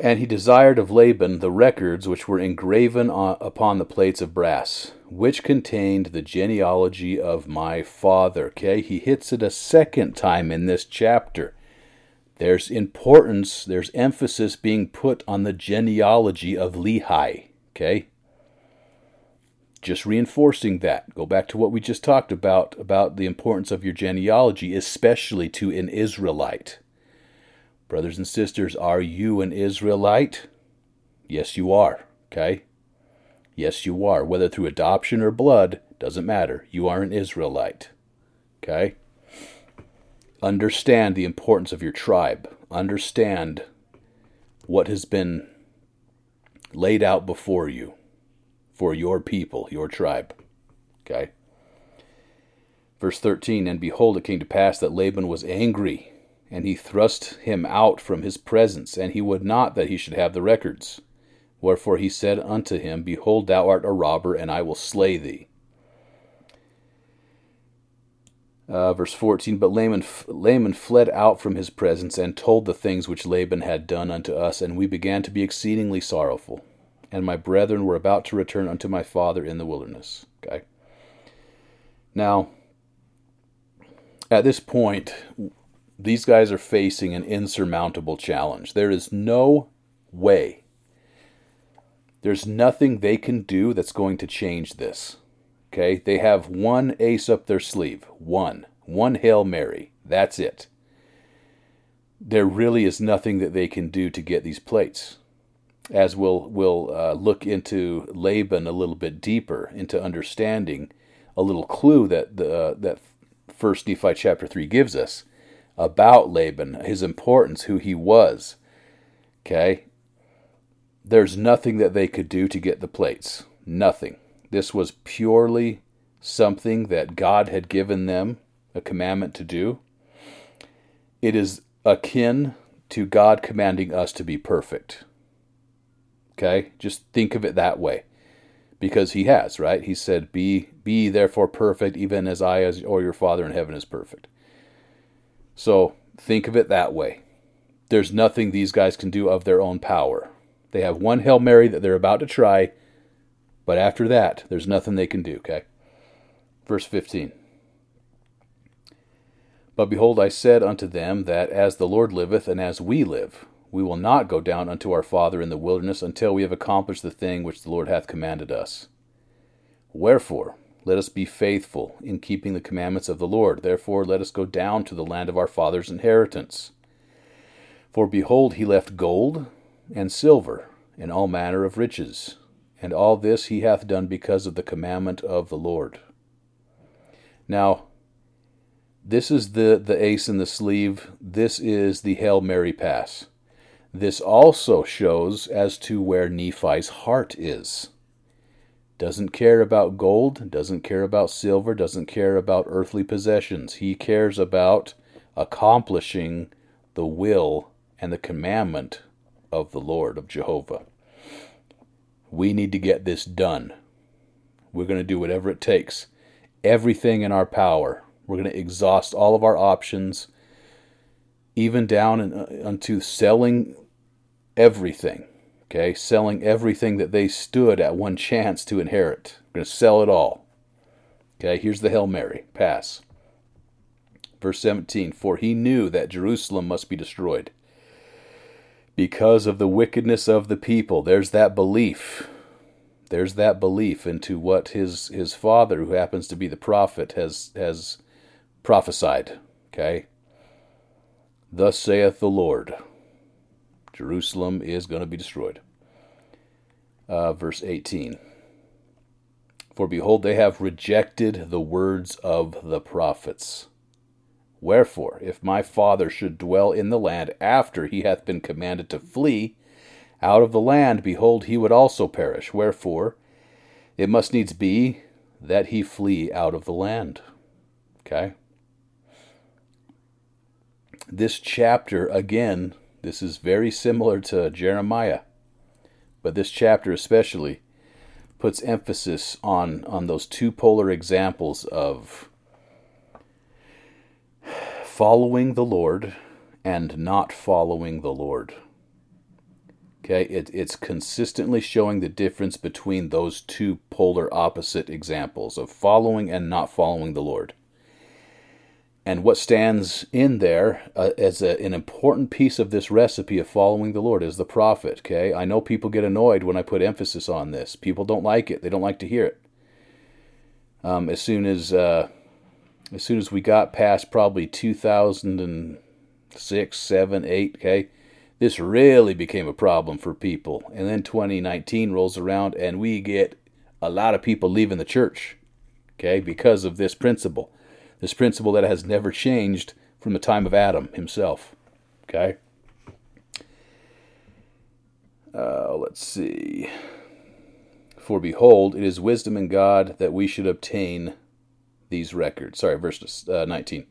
And he desired of Laban the records which were engraven on, upon the plates of brass, which contained the genealogy of my father. Okay, he hits it a second time in this chapter. There's importance, there's emphasis being put on the genealogy of Lehi. Okay, just reinforcing that. Go back to what we just talked about about the importance of your genealogy, especially to an Israelite. Brothers and sisters, are you an Israelite? Yes, you are. Okay? Yes, you are. Whether through adoption or blood, doesn't matter. You are an Israelite. Okay? Understand the importance of your tribe. Understand what has been laid out before you for your people, your tribe. Okay? Verse 13 And behold, it came to pass that Laban was angry, and he thrust him out from his presence, and he would not that he should have the records. Wherefore he said unto him, Behold, thou art a robber, and I will slay thee. Uh, verse 14 But Laman, Laman fled out from his presence and told the things which Laban had done unto us, and we began to be exceedingly sorrowful and my brethren were about to return unto my father in the wilderness. Okay. Now, at this point, these guys are facing an insurmountable challenge. There is no way, there's nothing they can do that's going to change this. Okay? They have one ace up their sleeve. One. One Hail Mary. That's it. There really is nothing that they can do to get these plates. As we'll, we'll uh, look into Laban a little bit deeper, into understanding a little clue that the uh, that First Nephi chapter three gives us about Laban, his importance, who he was. Okay, there's nothing that they could do to get the plates. Nothing. This was purely something that God had given them a commandment to do. It is akin to God commanding us to be perfect. Okay? Just think of it that way. Because he has, right? He said, Be be therefore perfect, even as I as or your Father in heaven is perfect. So think of it that way. There's nothing these guys can do of their own power. They have one Hail Mary that they're about to try, but after that, there's nothing they can do, okay? Verse 15. But behold, I said unto them that as the Lord liveth and as we live, we will not go down unto our Father in the wilderness until we have accomplished the thing which the Lord hath commanded us. Wherefore, let us be faithful in keeping the commandments of the Lord. Therefore, let us go down to the land of our father's inheritance. For behold, he left gold and silver and all manner of riches, and all this he hath done because of the commandment of the Lord. Now, this is the, the ace in the sleeve. This is the Hail Mary pass. This also shows as to where Nephi's heart is. Doesn't care about gold, doesn't care about silver, doesn't care about earthly possessions. He cares about accomplishing the will and the commandment of the Lord, of Jehovah. We need to get this done. We're going to do whatever it takes, everything in our power we're going to exhaust all of our options, even down uh, unto selling everything. Okay, selling everything that they stood at one chance to inherit. We're going to sell it all. Okay, here's the Hail Mary. Pass. Verse 17 For he knew that Jerusalem must be destroyed because of the wickedness of the people. There's that belief there's that belief into what his his father, who happens to be the prophet, has has prophesied. Okay? Thus saith the Lord Jerusalem is going to be destroyed. Uh, verse 18 For behold, they have rejected the words of the prophets. Wherefore, if my father should dwell in the land after he hath been commanded to flee out of the land, behold, he would also perish. Wherefore, it must needs be that he flee out of the land. Okay? this chapter, again, this is very similar to Jeremiah, but this chapter especially puts emphasis on, on those two polar examples of following the Lord and not following the Lord. Okay, it, it's consistently showing the difference between those two polar opposite examples of following and not following the Lord. And what stands in there uh, as a, an important piece of this recipe of following the Lord is the prophet. Okay, I know people get annoyed when I put emphasis on this. People don't like it. They don't like to hear it. Um, as soon as uh, as soon as we got past probably 2006, 7, 8, okay, this really became a problem for people. And then 2019 rolls around and we get a lot of people leaving the church, okay, because of this principle this principle that has never changed from the time of Adam himself. Okay? Uh, let's see. For behold, it is wisdom in God that we should obtain these records. Sorry, verse uh, 19.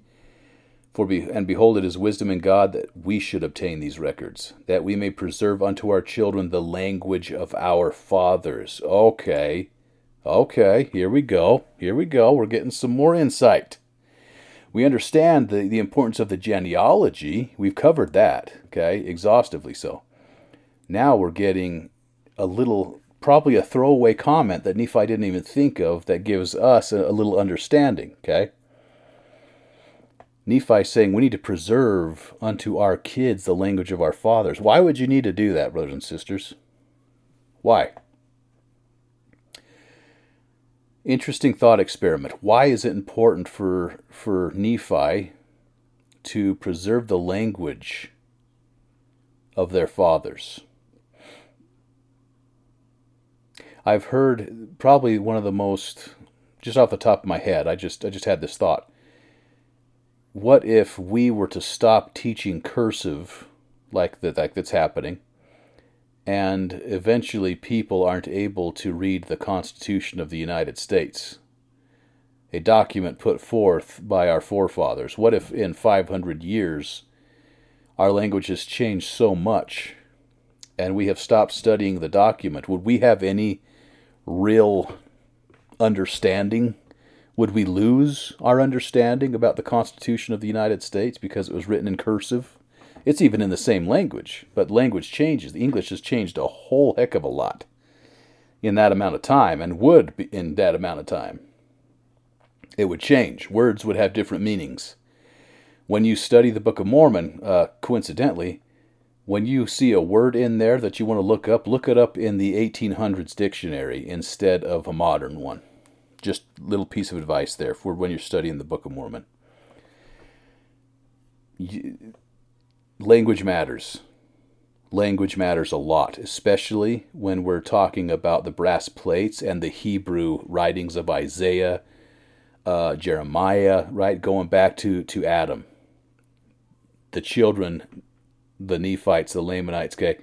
For be, and behold, it is wisdom in God that we should obtain these records, that we may preserve unto our children the language of our fathers. Okay, okay, here we go. Here we go. We're getting some more insight we understand the, the importance of the genealogy. We've covered that, okay, exhaustively so. Now we're getting a little probably a throwaway comment that Nephi didn't even think of that gives us a, a little understanding, okay? Nephi saying we need to preserve unto our kids the language of our fathers. Why would you need to do that, brothers and sisters? Why? Interesting thought experiment. Why is it important for for Nephi to preserve the language of their fathers? I've heard probably one of the most just off the top of my head, I just I just had this thought what if we were to stop teaching cursive like that like that's happening and eventually people aren't able to read the Constitution of the United States. A document put forth by our forefathers. What if in 500 years our language has changed so much and we have stopped studying the document? Would we have any real understanding? Would we lose our understanding about the Constitution of the United States because it was written in cursive? It's even in the same language, but language changes. The English has changed a whole heck of a lot in that amount of time and would in that amount of time. It would change. Words would have different meanings. When you study the Book of Mormon, uh, coincidentally, when you see a word in there that you want to look up, look it up in the 1800s dictionary instead of a modern one just little piece of advice there for when you're studying the Book of Mormon. Language matters. Language matters a lot, especially when we're talking about the brass plates and the Hebrew writings of Isaiah, uh, Jeremiah, right? Going back to, to Adam. The children, the Nephites, the Lamanites, okay?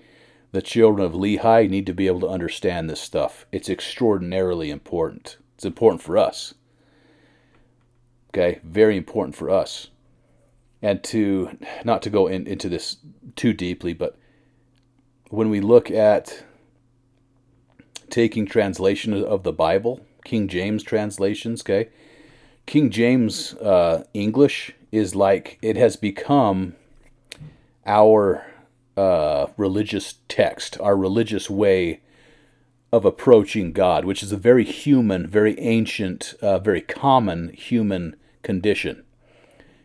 The children of Lehi need to be able to understand this stuff. It's extraordinarily important. It's important for us. Okay, very important for us. And to not to go in, into this too deeply, but when we look at taking translation of the Bible, King James translations, okay, King James uh, English is like it has become our uh, religious text, our religious way of approaching God, which is a very human, very ancient, uh, very common human condition.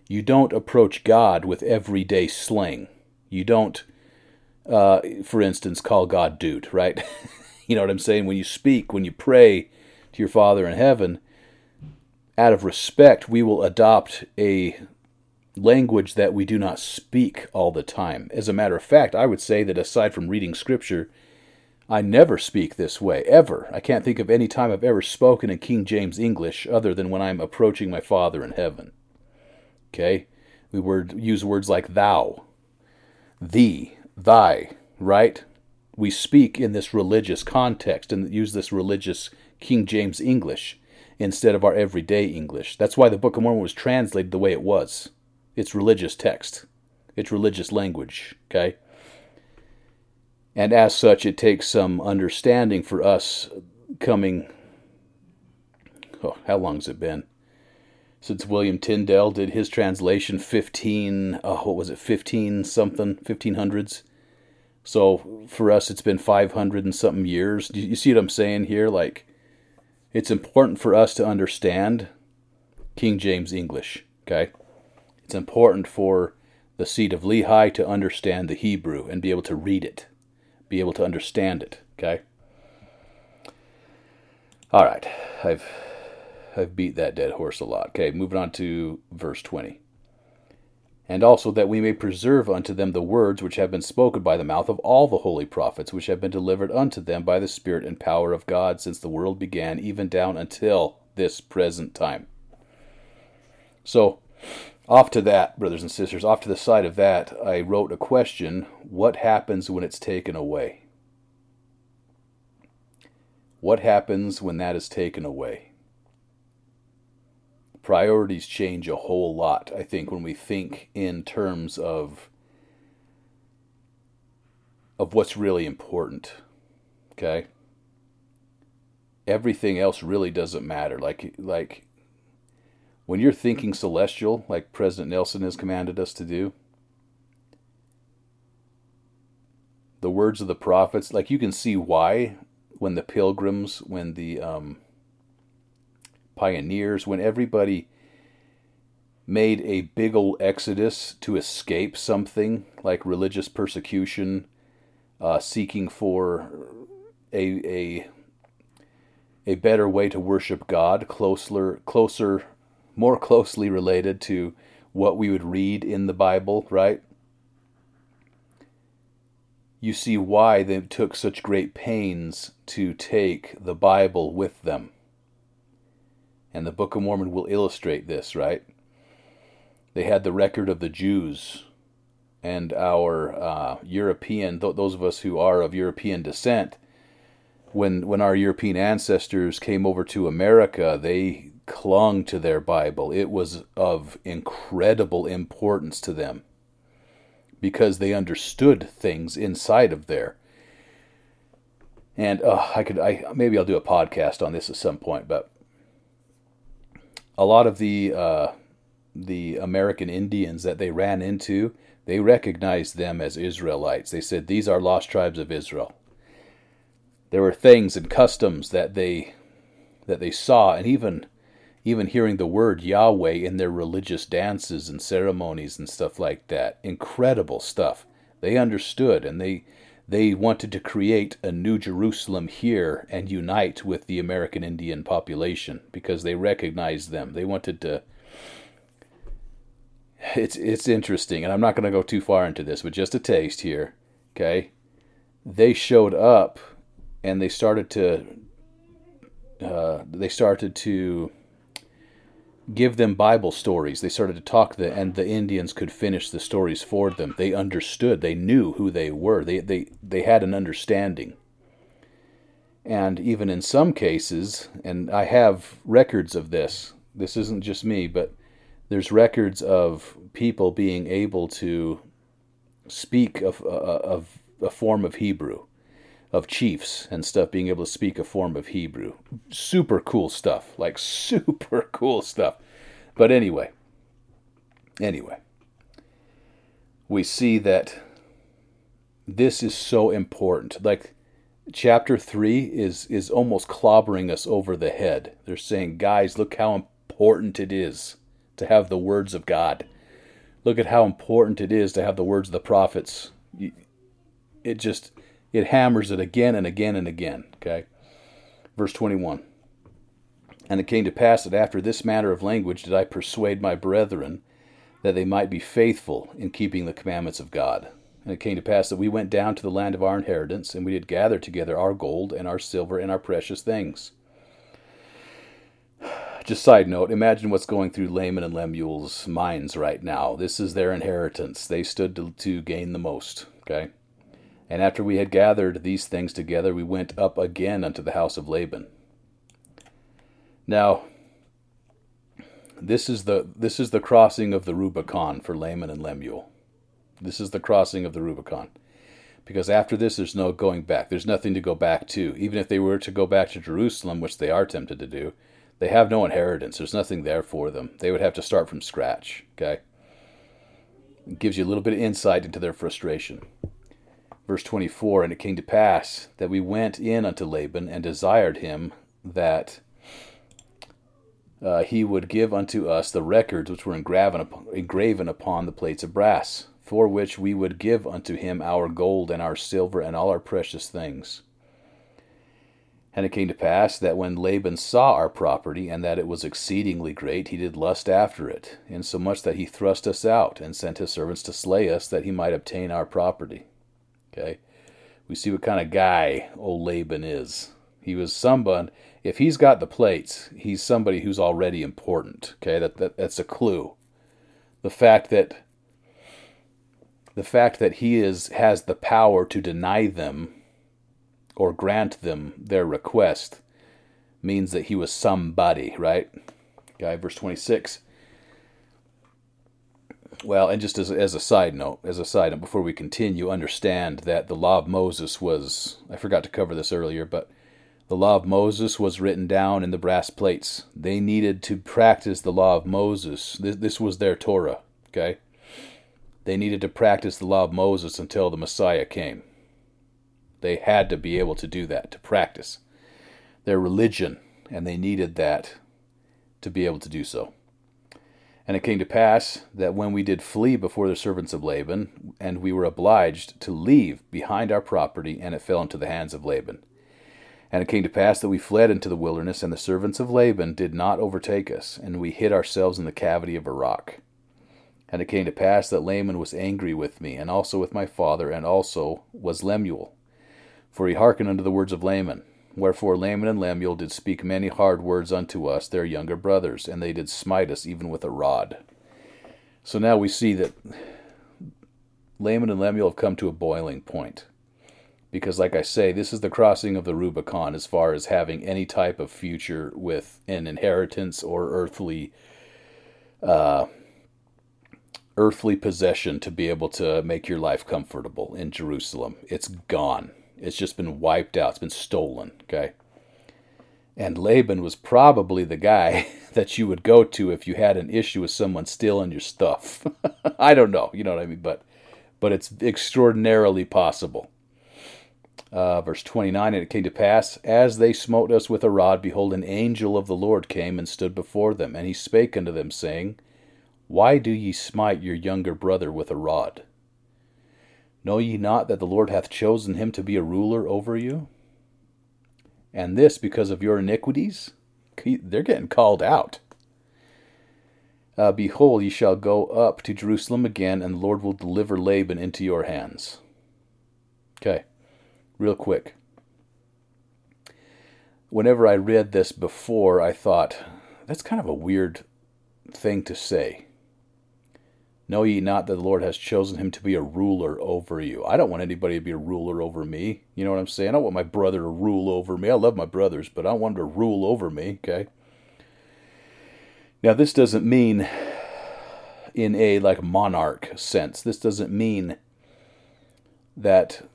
You don't approach God with everyday slang. You don't, uh, for instance, call God dude, right? you know what I'm saying? When you speak, when you pray to your Father in heaven, out of respect, we will adopt a language that we do not speak all the time. As a matter of fact, I would say that aside from reading Scripture, I never speak this way, ever. I can't think of any time I've ever spoken in King James English other than when I'm approaching my Father in heaven. Okay? We word, use words like thou, thee, thy, right? We speak in this religious context and use this religious King James English instead of our everyday English. That's why the Book of Mormon was translated the way it was. It's religious text, it's religious language, okay? And as such, it takes some understanding for us coming. Oh, how long's it been? Since William Tyndale did his translation, 15, oh, what was it, 15 something, 1500s? So for us, it's been 500 and something years. You see what I'm saying here? Like, it's important for us to understand King James English, okay? It's important for the seat of Lehi to understand the Hebrew and be able to read it be able to understand it. Okay. All right, I've I've beat that dead horse a lot. Okay, moving on to verse twenty. And also that we may preserve unto them the words which have been spoken by the mouth of all the holy prophets, which have been delivered unto them by the Spirit and power of God since the world began, even down until this present time. So, off to that, brothers and sisters, off to the side of that, I wrote a question What happens when it's taken away? What happens when that is taken away? Priorities change a whole lot, I think, when we think in terms of of what's really important. Okay? Everything else really doesn't matter. Like like when you're thinking celestial, like President Nelson has commanded us to do, the words of the prophets, like you can see why when the pilgrims, when the um, pioneers, when everybody made a big old exodus to escape something like religious persecution, uh, seeking for a, a a better way to worship God, closer closer more closely related to what we would read in the Bible, right? You see why they took such great pains to take the Bible with them. And the Book of Mormon will illustrate this, right? They had the record of the Jews and our uh, European, th- those of us who are of European descent, when when our European ancestors came over to America, they clung to their Bible. It was of incredible importance to them because they understood things inside of there. And uh, I could, I maybe I'll do a podcast on this at some point, but a lot of the uh, the American Indians that they ran into, they recognized them as Israelites. They said these are lost tribes of Israel. There were things and customs that they that they saw, and even even hearing the word Yahweh in their religious dances and ceremonies and stuff like that. Incredible stuff. They understood and they they wanted to create a new Jerusalem here and unite with the American Indian population because they recognized them. They wanted to it's it's interesting and I'm not going to go too far into this, but just a taste here, okay? They showed up and they started to uh, they started to give them Bible stories. They started to talk, the, and the Indians could finish the stories for them. They understood. They knew who they were. They they they had an understanding. And even in some cases, and I have records of this. This isn't just me, but there's records of people being able to speak of uh, of a form of Hebrew of chiefs and stuff being able to speak a form of Hebrew. Super cool stuff. Like super cool stuff. But anyway, anyway, we see that this is so important. Like chapter 3 is is almost clobbering us over the head. They're saying, "Guys, look how important it is to have the words of God. Look at how important it is to have the words of the prophets." It just it hammers it again and again and again. Okay? Verse 21. And it came to pass that after this manner of language did I persuade my brethren that they might be faithful in keeping the commandments of God. And it came to pass that we went down to the land of our inheritance, and we did gather together our gold and our silver and our precious things. Just side note, imagine what's going through Laman and Lemuel's minds right now. This is their inheritance. They stood to, to gain the most. Okay? And after we had gathered these things together, we went up again unto the house of Laban. Now, this is the this is the crossing of the Rubicon for Laman and Lemuel. This is the crossing of the Rubicon. Because after this there's no going back. There's nothing to go back to. Even if they were to go back to Jerusalem, which they are tempted to do, they have no inheritance. There's nothing there for them. They would have to start from scratch, okay? It gives you a little bit of insight into their frustration. Verse 24 And it came to pass that we went in unto Laban and desired him that uh, he would give unto us the records which were engraven upon, engraven upon the plates of brass, for which we would give unto him our gold and our silver and all our precious things. And it came to pass that when Laban saw our property, and that it was exceedingly great, he did lust after it, insomuch that he thrust us out, and sent his servants to slay us, that he might obtain our property. Okay, we see what kind of guy old Laban is. He was someone. If he's got the plates, he's somebody who's already important. Okay, that, that that's a clue. The fact that the fact that he is has the power to deny them or grant them their request means that he was somebody, right? Guy, verse 26. Well, and just as, as a side note, as a side note, before we continue, understand that the law of Moses was, I forgot to cover this earlier, but the law of Moses was written down in the brass plates. They needed to practice the law of Moses. This, this was their Torah, okay? They needed to practice the law of Moses until the Messiah came. They had to be able to do that, to practice their religion, and they needed that to be able to do so. And it came to pass that when we did flee before the servants of Laban, and we were obliged to leave behind our property, and it fell into the hands of Laban. And it came to pass that we fled into the wilderness, and the servants of Laban did not overtake us, and we hid ourselves in the cavity of a rock. And it came to pass that Laman was angry with me, and also with my father, and also was Lemuel. For he hearkened unto the words of Laman. Wherefore Laman and Lemuel did speak many hard words unto us, their younger brothers, and they did smite us even with a rod. So now we see that Laman and Lemuel have come to a boiling point. Because, like I say, this is the crossing of the Rubicon as far as having any type of future with an inheritance or earthly, uh, earthly possession to be able to make your life comfortable in Jerusalem. It's gone. It's just been wiped out. It's been stolen. Okay. And Laban was probably the guy that you would go to if you had an issue with someone stealing your stuff. I don't know, you know what I mean, but but it's extraordinarily possible. Uh, verse 29 And it came to pass, as they smote us with a rod, behold, an angel of the Lord came and stood before them. And he spake unto them, saying, Why do ye smite your younger brother with a rod? Know ye not that the Lord hath chosen him to be a ruler over you? And this because of your iniquities? They're getting called out. Uh, Behold, ye shall go up to Jerusalem again, and the Lord will deliver Laban into your hands. Okay, real quick. Whenever I read this before, I thought, that's kind of a weird thing to say. Know ye not that the Lord has chosen him to be a ruler over you? I don't want anybody to be a ruler over me. You know what I'm saying? I don't want my brother to rule over me. I love my brothers, but I don't want him to rule over me, okay? Now, this doesn't mean in a like monarch sense. This doesn't mean that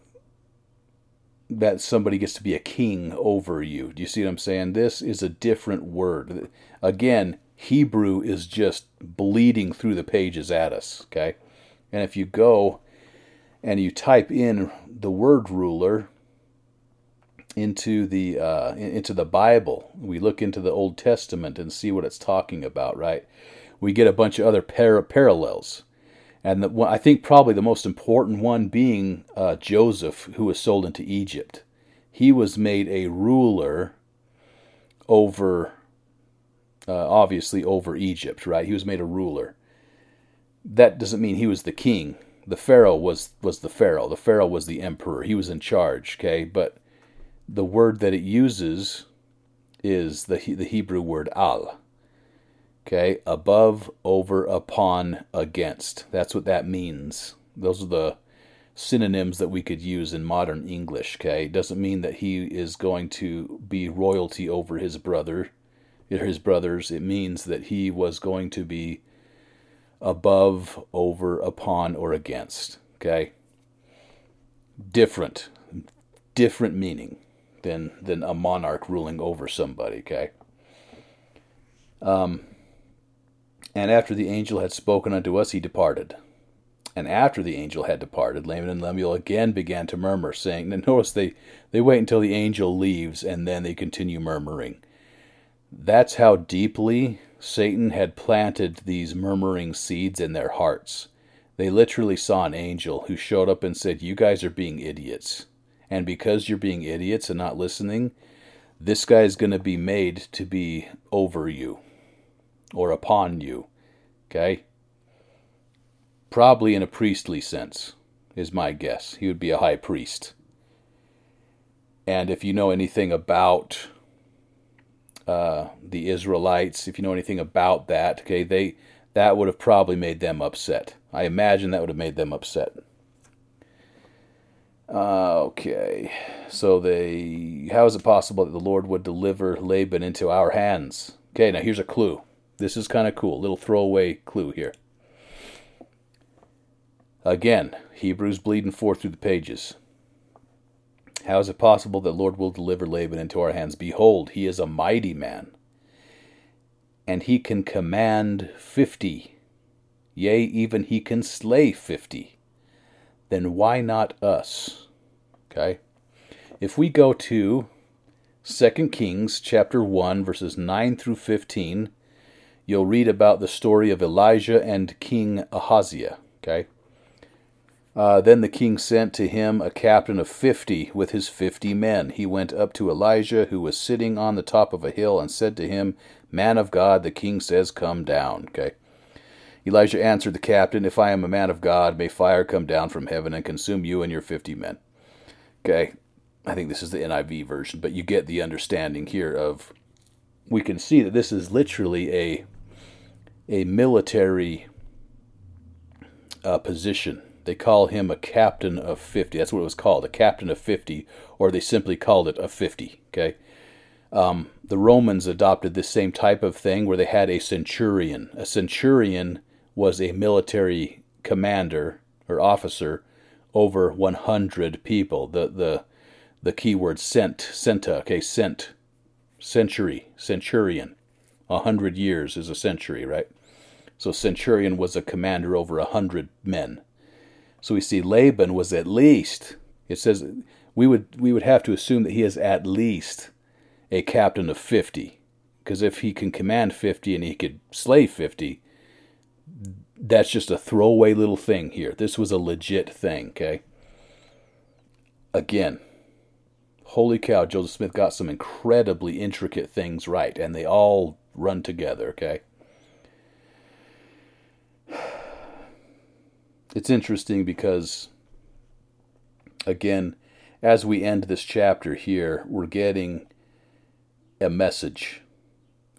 that somebody gets to be a king over you. Do you see what I'm saying? This is a different word. Again, Hebrew is just bleeding through the pages at us, okay? And if you go and you type in the word ruler into the uh, into the Bible, we look into the Old Testament and see what it's talking about, right? We get a bunch of other par- parallels, and the, I think probably the most important one being uh, Joseph, who was sold into Egypt. He was made a ruler over uh, obviously over Egypt, right? He was made a ruler. That doesn't mean he was the king. The pharaoh was was the pharaoh. The pharaoh was the emperor. He was in charge. Okay, but the word that it uses is the the Hebrew word al. Okay, above, over, upon, against. That's what that means. Those are the synonyms that we could use in modern English. Okay, it doesn't mean that he is going to be royalty over his brother his brothers, it means that he was going to be above, over, upon, or against. Okay? Different. Different meaning than than a monarch ruling over somebody, okay? Um and after the angel had spoken unto us, he departed. And after the angel had departed, Laman and Lemuel again began to murmur, saying, notice they, they wait until the angel leaves and then they continue murmuring. That's how deeply Satan had planted these murmuring seeds in their hearts. They literally saw an angel who showed up and said, You guys are being idiots. And because you're being idiots and not listening, this guy is going to be made to be over you or upon you. Okay? Probably in a priestly sense, is my guess. He would be a high priest. And if you know anything about uh, the Israelites, if you know anything about that, okay, they that would have probably made them upset. I imagine that would have made them upset. Uh, okay, so they, how is it possible that the Lord would deliver Laban into our hands? Okay, now here's a clue. This is kind of cool. Little throwaway clue here. Again, Hebrews bleeding forth through the pages. How is it possible that Lord will deliver Laban into our hands? Behold, he is a mighty man, and he can command fifty, yea, even he can slay fifty. Then why not us? Okay? If we go to 2 Kings chapter 1 verses 9 through 15, you'll read about the story of Elijah and King Ahaziah, okay? Uh, then the king sent to him a captain of fifty with his fifty men. He went up to Elijah, who was sitting on the top of a hill, and said to him, Man of God, the king says, Come down. Okay. Elijah answered the captain, If I am a man of God, may fire come down from heaven and consume you and your fifty men. Okay. I think this is the NIV version, but you get the understanding here of we can see that this is literally a a military uh, position they call him a captain of 50. That's what it was called, a captain of 50, or they simply called it a 50. Okay. Um, the Romans adopted this same type of thing where they had a centurion. A centurion was a military commander or officer over 100 people. The the the key word cent, centa, okay, cent, century, centurion. A hundred years is a century, right? So centurion was a commander over a hundred men. So we see Laban was at least, it says, we would, we would have to assume that he is at least a captain of 50. Because if he can command 50 and he could slay 50, that's just a throwaway little thing here. This was a legit thing, okay? Again, holy cow, Joseph Smith got some incredibly intricate things right, and they all run together, okay? It's interesting because, again, as we end this chapter here, we're getting a message.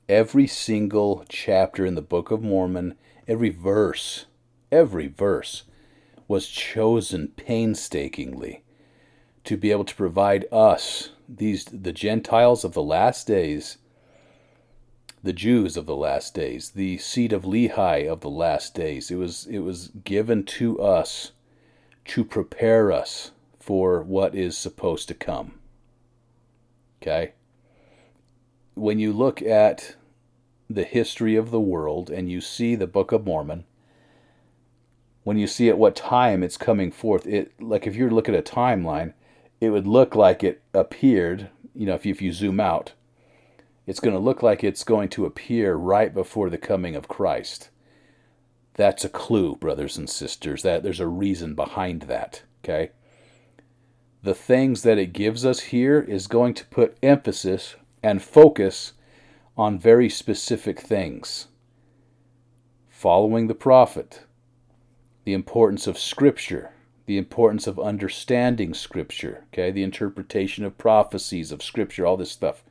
Every single chapter in the Book of Mormon, every verse, every verse was chosen painstakingly to be able to provide us, these the Gentiles of the last days, the Jews of the last days, the seed of Lehi of the last days. It was it was given to us to prepare us for what is supposed to come. Okay? When you look at the history of the world and you see the Book of Mormon, when you see at what time it's coming forth, it like if you're looking at a timeline, it would look like it appeared, you know, if you, if you zoom out, it's going to look like it's going to appear right before the coming of Christ. That's a clue, brothers and sisters. That there's a reason behind that, okay? The things that it gives us here is going to put emphasis and focus on very specific things. Following the prophet, the importance of scripture, the importance of understanding scripture, okay? The interpretation of prophecies of scripture, all this stuff.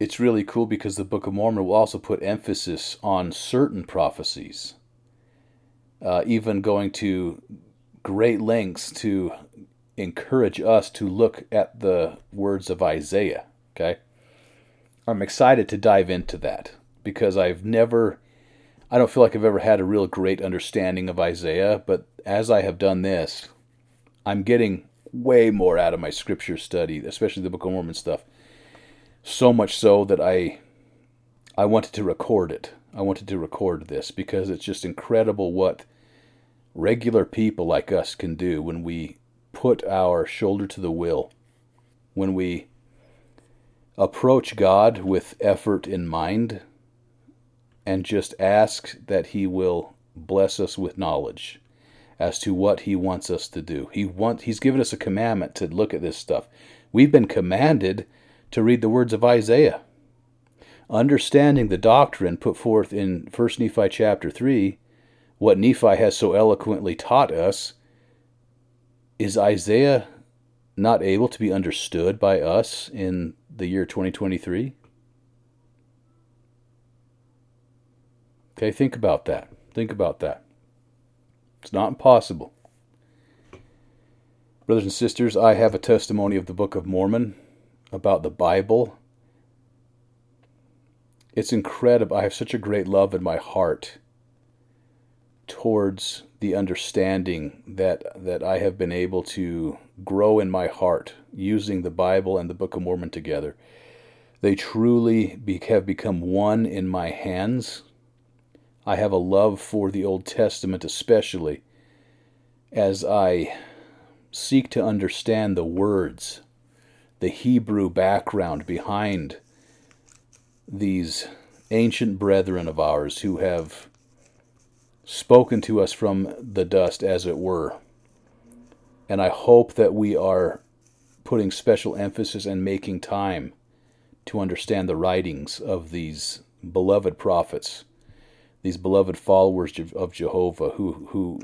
It's really cool because the Book of Mormon will also put emphasis on certain prophecies, uh, even going to great lengths to encourage us to look at the words of Isaiah. Okay? I'm excited to dive into that because I've never, I don't feel like I've ever had a real great understanding of Isaiah, but as I have done this, I'm getting way more out of my scripture study, especially the Book of Mormon stuff so much so that I I wanted to record it. I wanted to record this because it's just incredible what regular people like us can do when we put our shoulder to the wheel, when we approach God with effort in mind and just ask that He will bless us with knowledge as to what He wants us to do. He want, He's given us a commandment to look at this stuff. We've been commanded to read the words of Isaiah. Understanding the doctrine put forth in 1 Nephi chapter 3, what Nephi has so eloquently taught us, is Isaiah not able to be understood by us in the year 2023? Okay, think about that. Think about that. It's not impossible. Brothers and sisters, I have a testimony of the Book of Mormon about the Bible. It's incredible. I have such a great love in my heart towards the understanding that that I have been able to grow in my heart using the Bible and the Book of Mormon together. They truly be, have become one in my hands. I have a love for the Old Testament, especially as I seek to understand the words, the Hebrew background behind these ancient brethren of ours who have spoken to us from the dust, as it were. And I hope that we are putting special emphasis and making time to understand the writings of these beloved prophets, these beloved followers of Jehovah who, who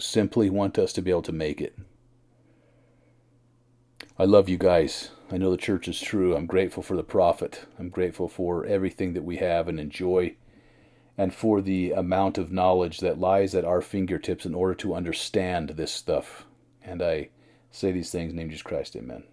simply want us to be able to make it. I love you guys. I know the church is true. I'm grateful for the prophet. I'm grateful for everything that we have and enjoy, and for the amount of knowledge that lies at our fingertips in order to understand this stuff. And I say these things in the name of Jesus Christ. Amen.